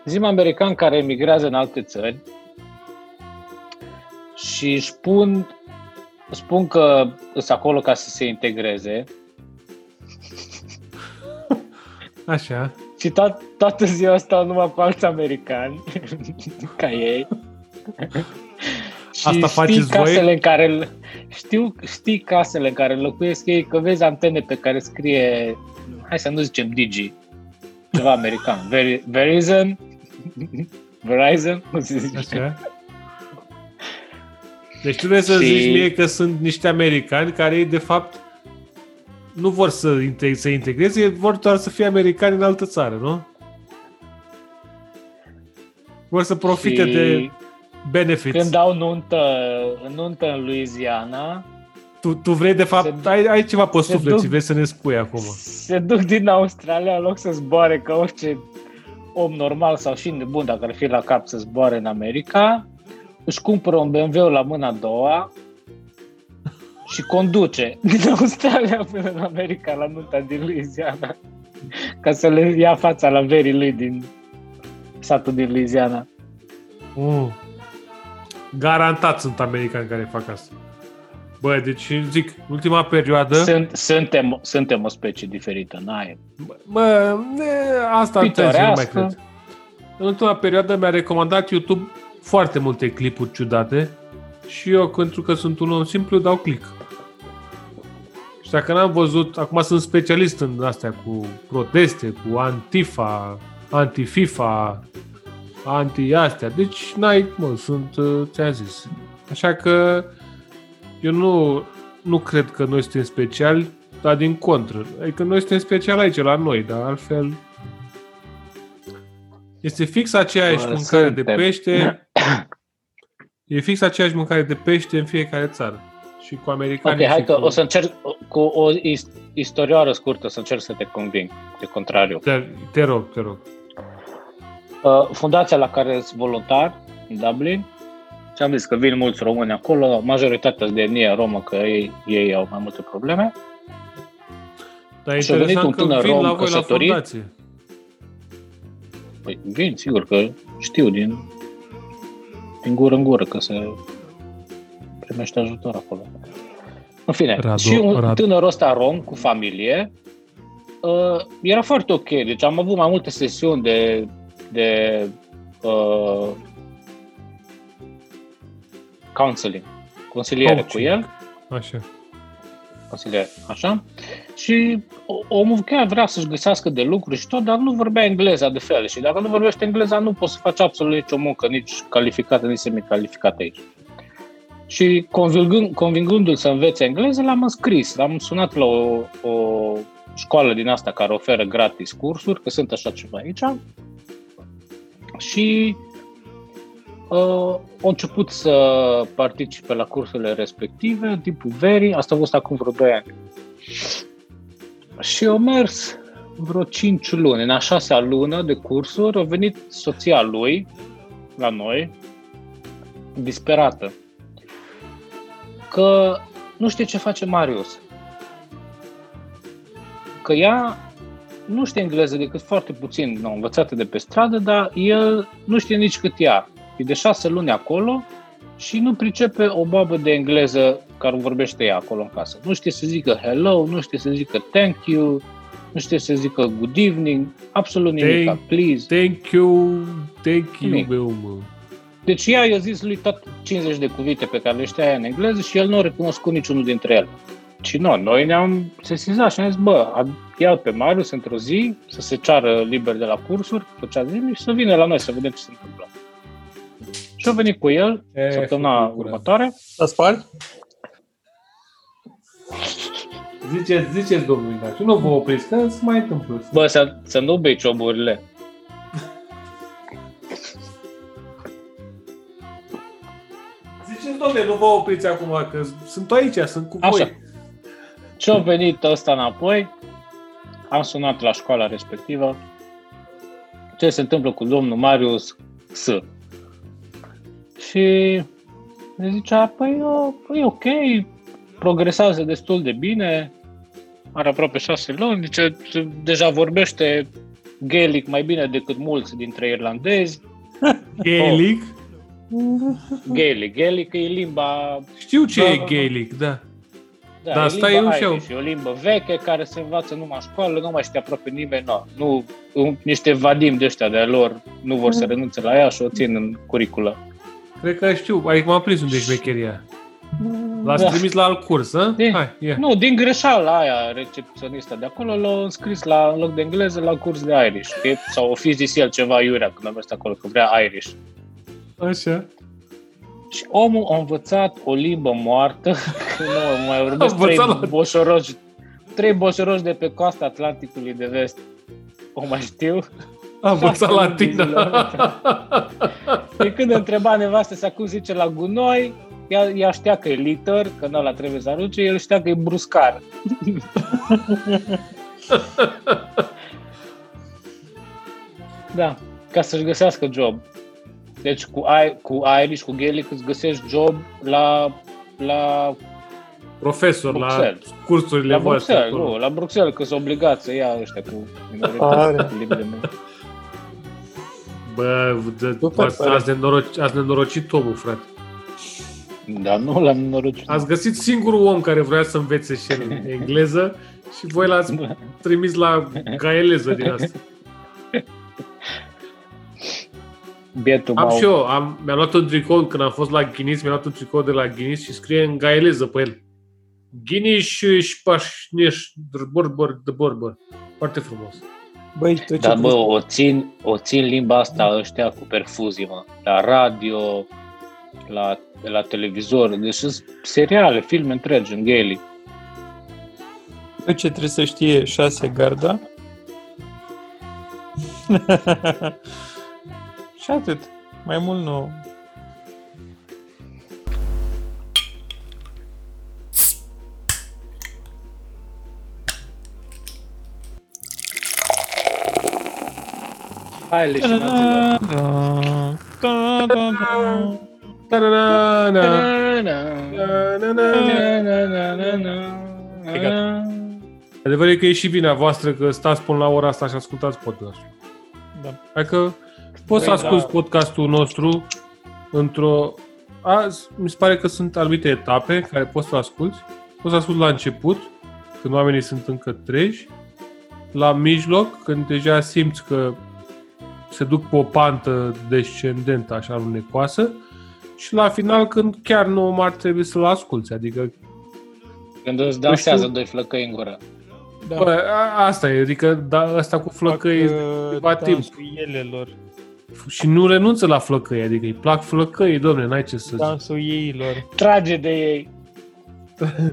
Zim american care emigrează în alte țări și își spun, spun că sunt acolo ca să se integreze Așa. și to- toată ziua stau numai cu alți americani ca ei. și Asta știi faceți voi? casele în care știu, știi casele în care locuiesc ei, că vezi antene pe care scrie, hai să nu zicem Digi, ceva american, Veri- Verizon, Verizon, cum se zice? Așa. Deci tu vrei să Și- zici mie că sunt niște americani care ei, de fapt, nu vor să integ- să integreze, ei vor doar să fie americani în altă țară, nu? Vor să profite Și de benefits. Când dau nuntă, nuntă în Louisiana, Tu, tu vrei, de fapt, se- ai, ai ceva pe se suflet duc- și vrei să ne spui acum. se duc din Australia în loc să zboare ca orice om normal sau și nebun dacă ar fi la cap să zboare în America, își cumpără un BMW la mâna a doua și conduce din Australia până în America la nunta din Louisiana ca să le ia fața la verii lui din satul din Louisiana. Mm. Garantat sunt americani care fac asta. Bă, deci zic, ultima perioadă... Sunt, suntem, suntem o specie diferită, n-ai. Bă, ne, asta te zic, nu mai Pitorească. cred. În ultima perioadă mi-a recomandat YouTube foarte multe clipuri ciudate și eu, pentru că sunt un om simplu, dau click. Și dacă n-am văzut, acum sunt specialist în astea cu proteste, cu Antifa, Anti-FIFA, anti-astea. Deci, n-ai, mă, sunt, uh, ți-am zis. Așa că eu nu, nu cred că noi suntem speciali, dar din contră. Adică noi suntem speciali aici, la noi, dar altfel... Este fix aceeași Bă, mâncare de suntem. pește. E fix aceeași mâncare de pește în fiecare țară. Și cu americanii Ok, hai și că cu... o să încerc cu o is- istorioară scurtă să încerc să te conving de contrariu. Te, te rog, te rog. Uh, fundația la care sunt voluntar în Dublin și am zis că vin mulți români acolo, majoritatea sunt de etnie romă, că ei, ei au mai multe probleme. Dar e Și a venit interesant un că tânăr vin rom la voi la căsătorit. fundație. Păi vin, sigur că știu din, din gură în gură că se primește ajutor acolo. În fine, Radu- și un Radu- tânăr ăsta rom cu familie uh, era foarte ok. Deci am avut mai multe sesiuni de, de uh, counseling, consiliere cu Coaching. el Așa. Consilier, așa. Și o- omul chiar vrea să-și găsească de lucru și tot, dar nu vorbea engleza de fel. Și dacă nu vorbește engleza, nu poți să faci absolut nicio muncă, nici calificată, nici semicalificată aici. Și convingând, convingându-l să învețe engleză, l-am înscris. L-am sunat la o, o școală din asta care oferă gratis cursuri, că sunt așa ceva aici. Și uh, au început să participe la cursurile respective, tipul verii, asta a fost acum vreo 2 ani. Și au mers vreo 5 luni. În a șasea lună de cursuri a venit soția lui la noi, disperată, că nu știe ce face Marius. Că ea nu știe engleză decât foarte puțin, nu, învățată de pe stradă, dar el nu știe nici cât ea. E de șase luni acolo și nu pricepe o babă de engleză care vorbește ea acolo în casă. Nu știe să zică hello, nu știe să zică thank you, nu știe să zică good evening, absolut nimic, Thank- please. Thank you, thank you, Nimic. meu, mă. Deci ea i-a zis lui tot 50 de cuvinte pe care le știa ea în engleză și el nu a recunoscut niciunul dintre ele. Și nu, noi ne-am sesizat și am zis, bă, ad- ia pe Marius într-o zi să se ceară liber de la cursuri, făcea zilnic și să vină la noi să vedem ce se întâmplă. Și a venit cu el E, săptămâna făcut curat. următoare. S-a spart? Ziceți, ziceți, domnul Ignaciu, nu vă opriți, că se mai întâmplă. Bă, să, să nu bei cioburile. Ziceți, domnule, nu vă opriți acum, că sunt aici, sunt cu Așa. voi. Ce a venit ăsta înapoi, am sunat la școala respectivă. Ce se întâmplă cu domnul Marius S. Și ne zicea, păi e ok, progresează destul de bine, are aproape șase luni, zice, deja vorbește gaelic mai bine decât mulți dintre irlandezi. Gaelic? Gaelic, gaelic e limba Știu ce Da, e da, da. gaelic, da. Da, Dar e asta limba eu și eu. Irish, e o limbă veche care se învață numai în școală, nu mai știe aproape nimeni. No. Nu, un- niște vadim de ăștia de lor nu vor să renunțe la ea și o țin în curiculă. Cred că știu, adică m-am prins unde e șmecheria. L-ați Da. trimis la alt curs, hă? E, Hai, ia. Nu, din greșeală aia, recepționistă de acolo, l-a înscris la, în loc de engleză la curs de Irish. Că, e- sau o fi zis el ceva iurea când a mers acolo, că vrea Irish. Așa. Și omul a învățat o limbă moartă, că nu mai vorbesc A trei învățat la- boșoroși, trei boșoroși de pe coasta Atlanticului de vest. O mai știu. A învățat Șase luni latină. de zile. Pe când întreba nevastă să cum zice la gunoi, ea, ea știa că e liter, că nu la trebuie să arunce, el știa că e bruscar. da, ca să-și găsească job. Deci cu, I, cu Irish, cu Gaelic îți găsești job la, la, Profesor la Bruxelles. cursurile la voastre. Bruxelles, acolo. nu, la Bruxelles, că sunt obligați să ia ăștia cu Tare. Minoritatea limbile mele. Bă, de, Super ați, tare. ați, nenoroc, ați nenorocit omul, frate. Dar nu l-am norocit. Ați găsit singurul om care vrea să învețe și el engleză și voi l-ați trimis la gaeleză din asta. Bietul Am mau. și eu, am, mi-am luat un tricou când am fost la Guinness, mi-am luat un tricou de la Guinness și scrie în gaeleză pe el. Guinness și șpașneș borbor de borbor. Foarte frumos. Băi, tu ce Dar bă, trebuie- o țin, o țin limba asta ăștia cu perfuzii, mă. La radio, la, la televizor, deci sunt seriale, filme întregi în gaelic. tu ce trebuie să știe șase garda? și atât. Mai mult nu. Hai, leșinaților. Da, da, da, da. Ta-da-da-da. Adevărul e că e și vina voastră că stați până la ora asta și ascultați podcastul. Da. Adică poți să Păi, asculti da. podcastul nostru într-o... Azi, mi se pare că sunt anumite etape care poți să asculti. Poți să asculti la început, când oamenii sunt încă treji, la mijloc, când deja simți că se duc pe o pantă descendentă, așa lunecoasă, și la final când chiar nu mai ar trebui să-l asculti. Adică Când îți dansează știu. doi flăcăi în gură. Da. Bă, a, asta e, adică da, asta cu flăcăi Fac, uh, ceva timp. dansul ielelor. și nu renunță la flăcăi, adică îi plac flăcăi, domne, n-ai ce să zici. Dansul ieilor. Trage de ei.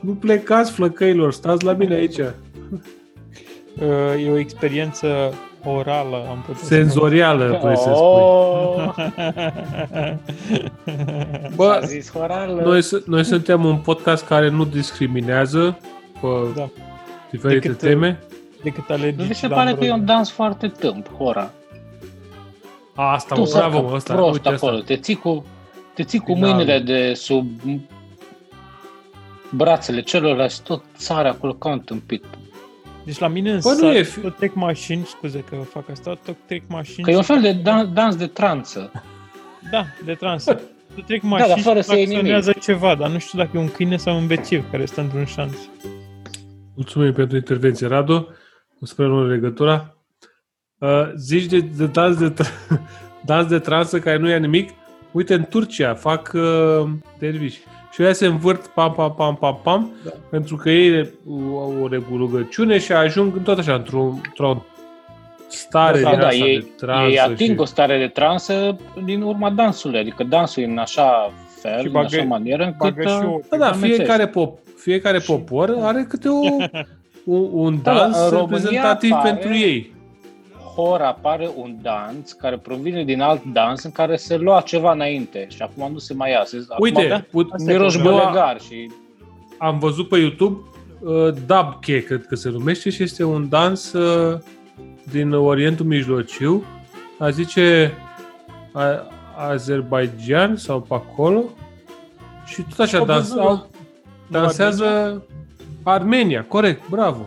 Nu plecați flăcăilor, stați la mine aici. Uh, E o experiență Orală, am putea să Senzorială, vrei să spui. Oh, Bă, a zis horală. Noi, su- noi suntem un podcast care nu discriminează pe Da. diferite Decât, teme. Decât Nu alergii vi se la pare că e Ambrozie. un dans foarte tâmp, hora. A, asta, Tu mă, să bravo, mă, asta, prost uite acolo, asta. te ții cu, te ții cu Finalul. mâinile de sub brațele celorlalți, tot țara acolo ca un tâmpit. Deci la mine în Bă, nu sat, e fi- tot trec mașini, scuze că fac asta, tot trec mașini. Că e un și- fel de dan- dans de tranță. Da, de trans. Tot trec dar mașini fără și să iei nimic. acționează ceva, dar nu știu dacă e un câine sau un bețiv care stă într-un șanț. Mulțumim pentru intervenție, Radu. O să preluăm legătura. Uh, zici de, de dans de, tra- dans de transă care nu ia nimic? Uite, în Turcia fac uh, derviși. Și ea se învârt pam, pam, pam, pam, pam, Da. pentru că ei au o rugăciune și ajung în tot așa, într-o, într-o stare Da, din da, asta ei, de transă. ei ating și... o stare de transă din urma dansului, adică dansul e în așa fel, Și în bagă- așa manieră, încât bagă și uh, o- Da, da, amețești. fiecare, pop, fiecare popor are câte o, un, un Da, dans în România reprezentativ apare- pentru ei. Hora apare un dans care provine din alt dans în care se lua ceva înainte și acum nu se mai ia. Se, Uite, acum, da, ut- asta e miroși problema. bălegar și am văzut pe YouTube uh, Dabke, cred că se numește, și este un dans uh, din Orientul Mijlociu, a zice a, Azerbaijan sau pe acolo, și tot așa Am dans, văzut, au, dansează Armenia, corect, bravo.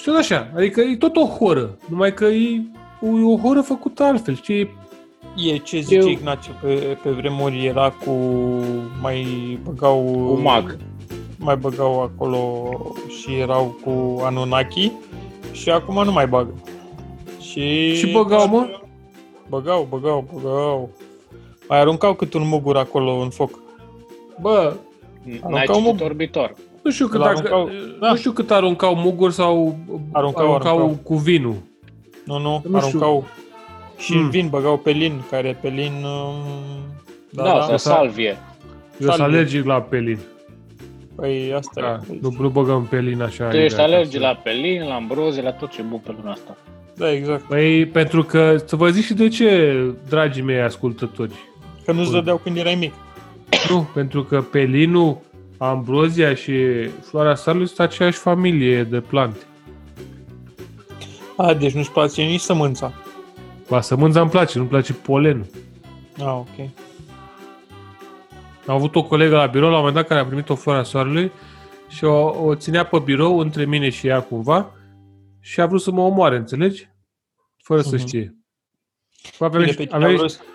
Așa. Și tot așa, adică e tot o horă, numai că e o, o horă făcută altfel, știi? E ce zice Eu- Ignațiu, pe, pe vremuri era cu... mai băgau... Cu mag. Mai băgau acolo și erau cu Anunnaki și acum nu mai bagă. Și... Și băgau, mă? Băgau, băgau, băgau. Mai aruncau cât un mugur acolo în foc. Bă, n-ai Aruncau citit mug- orbitor. Nu știu, cât Îl dacă, aruncau- da. nu știu cât aruncau muguri sau Aruncau, aruncau, aruncau. cu vinul. Nu, nu, Nu știu. aruncau și Mm. vin, băgau pelin, care pelin... um, Da, da, sau Sa- salvie. Eu sunt Salvie. alergic la pelin. Păi asta Da, e. nu, nu băgăm pelin așa. Tu ești imediat. alergic la pelin, la ambrozie, la tot ce e bun pe lumea asta. Da, exact. Păi, pentru că, să vă zic și de ce, dragii mei ascultători. Că nu-ți Bun. dădeau când erai mic. Nu, pentru că pelinul, ambrozia și floarea sarului sunt aceeași familie de plante. A, deci nu-ți place nici sămânța. Ba, sămânța îmi place, nu-mi place polenul. Ah, ok. Am avut o colegă la birou la un moment dat care a primit o floare a soarelui și o, o ținea pe birou între mine și ea cumva și a vrut să mă omoare, înțelegi? Fără să Mhm. știe. Bă, avea, Bine, niște, pe cine avea, a niște, vrut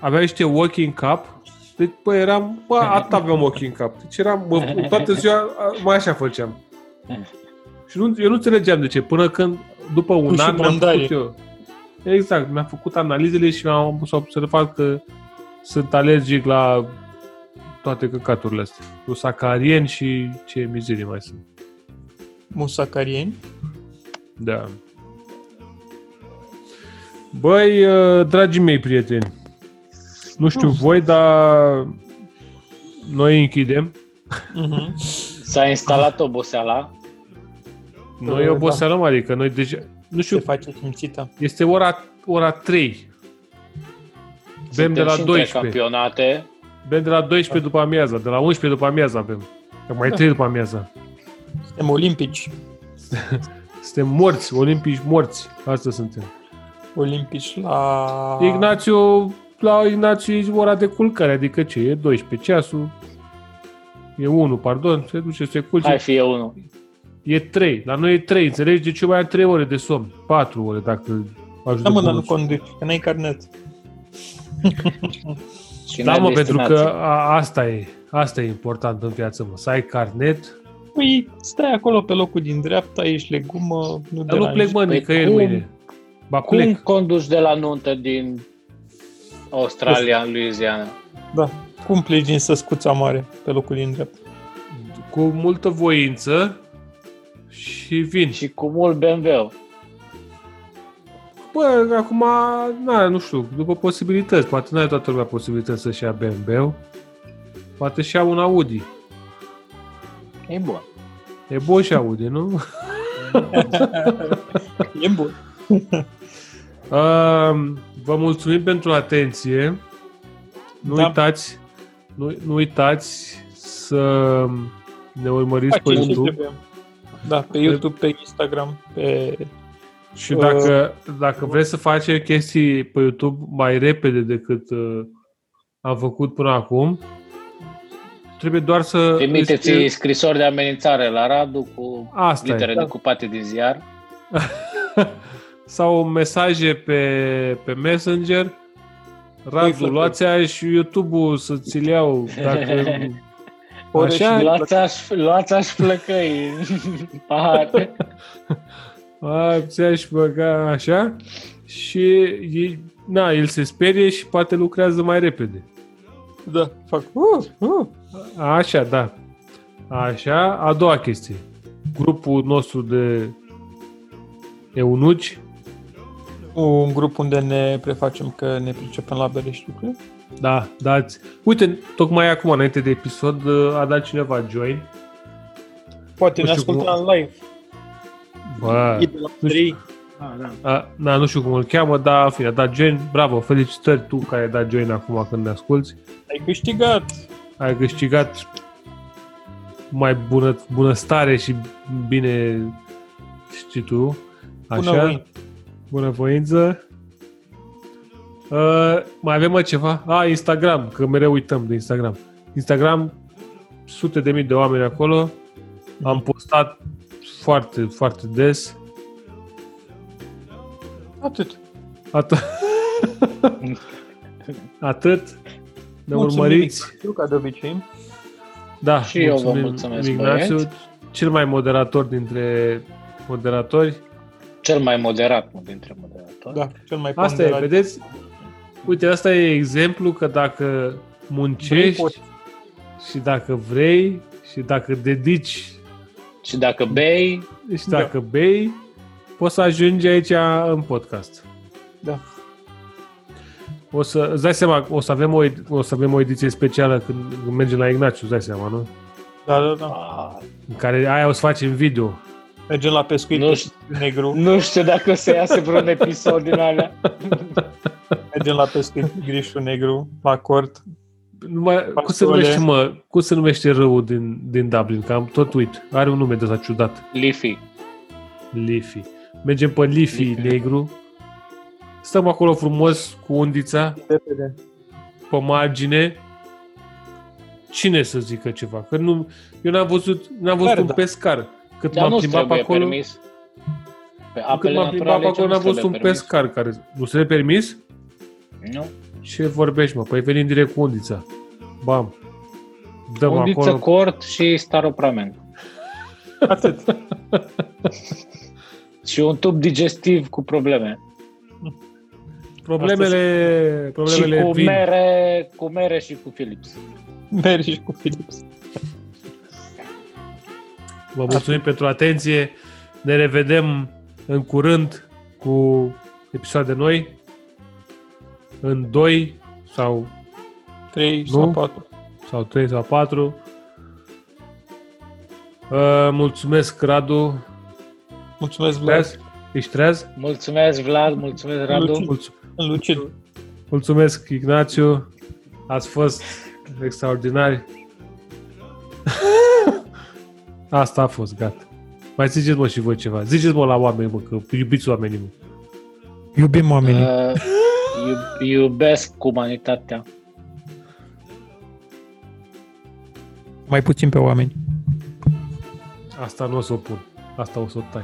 avea niște walking cap. Deci, bă, eram, bă, atât aveam walking cap. Deci eram, bă, toată ziua, a- mai așa făceam. Și nu, eu nu înțelegeam de ce, până când, după un Cu an, mi-am șumandarie. făcut eu. Exact, mi-am făcut analizele și mi-am pus să observat că sunt alergic la toate căcaturile astea. Cu sacarien și ce mizerii mai sunt. musacarieni. Da. Băi, uh, dragii mei prieteni, nu știu voi, dar noi închidem. Mhm. S-a instalat oboseala. Noi Da. obosealăm, adică noi deja... Nu Se știu, face simțită. este ora, ora 3. Bem de Suntem la și între 12. campionate. Bem de la 12 după amiaza, de la 11 după amiaza avem. Că mai 3 după amiaza. Suntem olimpici. Suntem morți, olimpici morți. Asta suntem. Olimpici la... Ignațiu, la Ignațiu e ora de culcare, adică ce? E 12 ceasul. E 1, pardon, se duce, se culce. Hai fie unul. E 3. La noi e 3, înțelegi? Deci eu mai am 3 ore de somn. 4 ore dacă ajută Da, mă, dar nu bonusul. conduci, că n-ai carnet. Și Da, n-ai mă, pentru destinație. că a, asta e. Asta e important în viață, mă. Să ai carnet. Păi, stai acolo pe locul din dreapta, ești legumă, nu Dar nu deranji. plec, mă, Păi nicăieri cum? mâine. Ba Cum plec. conduci de la nuntă din Australia în Louisiana? Da. Cum pleci din Săscuța Mare pe locul din dreapta? Cu multă voință și vin. Și cu mult BMW. Bă, acum, na, nu știu, după posibilități. Poate nu ai toată lumea posibilități să-și ia BMW. Poate și ia un Audi. E bun. E bun și Audi, nu? e bun. Uh, vă mulțumim pentru atenție. Nu Da. uitați, nu, nu uitați să ne urmăriți pe Faceți ce YouTube trebuie. Da, pe YouTube, pe Instagram, pe... și dacă, dacă vreți să faceți chestii pe YouTube mai repede decât uh, am făcut până acum, trebuie doar să... Trimiteți îi- scrisori de amenințare la Radu cu Asta e. litere Da. decupate din ziar. sau mesaje pe, pe Messenger. Radu, Flăcăi. luați și YouTube-ul să ți-l iau. Dacă... Ore Așa? și Luați aș, luați aș flăcăi în pahar. A, ți-aș băga așa și ei, na, el se sperie și poate lucrează mai repede. Da, fac... Uh, uh. Așa, da. Așa, a doua chestie. Grupul nostru de eunuci, Un grup unde ne prefacem că ne pricepem la bere și lucruri. da, dați. Uite, tocmai acum, înainte de episod, a dat cineva join. Poate Nu ne știu ascultă cum- în live. Bă, E de la nu știu. trei. a, na, nu știu cum îl cheamă, dar în fine, a dat join. Bravo, felicitări tu care ai dat join acum când ne asculti. Ai câștigat. ai câștigat mai bună, bunăstare și bine știi tu, așa, Bunăvoință. Bunăvoință. Uh, mai avem mă ceva? Ah, Instagram, că mereu uităm de Instagram. Instagram, sute de mii de oameni acolo. Am postat foarte, foarte des. Atât. Atât. Atât. Ne Mulțumim, urmăriți. Ignațiu, ca de obicei. Da, Și eu vă mulțumesc, Ignațiu, băieți. cel mai moderator dintre moderatori. Cel mai moderat nu, dintre moderatori. Da, cel mai Asta e, ponderat. vedeți? Uite, asta e exemplu că dacă Vrei, muncești poți. și dacă vrei și dacă dedici Și dacă bei, și dacă bei, poți să ajungi aici în podcast. Da. O să, îți dai seama, o să avem o, ed- o să avem o ediție specială când, când mergem la Ignaciu, îți dai seama, nu? Da, da, da. a, În care aia o să facem video. Mergem la pescuit Nu nu știu. negru. nu știu dacă o să iasă vreun episod din alea. Mergem la pescuit grișul negru, la cort. Numai, cum se Pastole. numește, mă, cum se numește râul din, din Dublin? Că am tot uit. Are un nume de ăsta ciudat. Liffy. Liffy. Mergem pe Liffy, Liffy. negru. Stăm acolo frumos cu undița Repede. pe margine. Cine să zică ceva? Că nu, eu n-am văzut, n-am văzut Care un da? pescar. Cât Dar m-am nu plimbat pe trebuie acolo, permis. Pe cât apele m-am plimbat naturale pe acolo, ce n-am nu văzut un trebuie permis? pescar care... Nu se permis? Nu. Ce vorbești, mă? Păi venim direct cu undița. Bam. Dăm Undiță, acolo. cort și staroprament. Atât. Și un tub digestiv cu probleme. Problemele, problemele și cu vin. mere, cu mere și cu Philips. Mergi și cu Philips. Vă mulțumim pentru atenție. Ne revedem în curând cu episoade noi. În 2 sau, 3 Nu? sau 4. sau 3 sau 4. Uh, mulțumesc, Radu. Mulțumesc, Vlad. Treaz? Ești treaz? Mulțumesc, Vlad, mulțumesc, Radu. Mulțumesc. Mulț- Lucid. mulțumesc, Ignațiu. Ați fost extraordinari. Asta a fost, gata. Mai ziceți, mă, și voi ceva. Ziceți, mă, la oameni, mă, că iubiți oamenii, mă. Iubim oamenii. Uh, iub- iubesc umanitatea. Mai puțin pe oameni. Asta nu o să o pun. Asta o să o tai.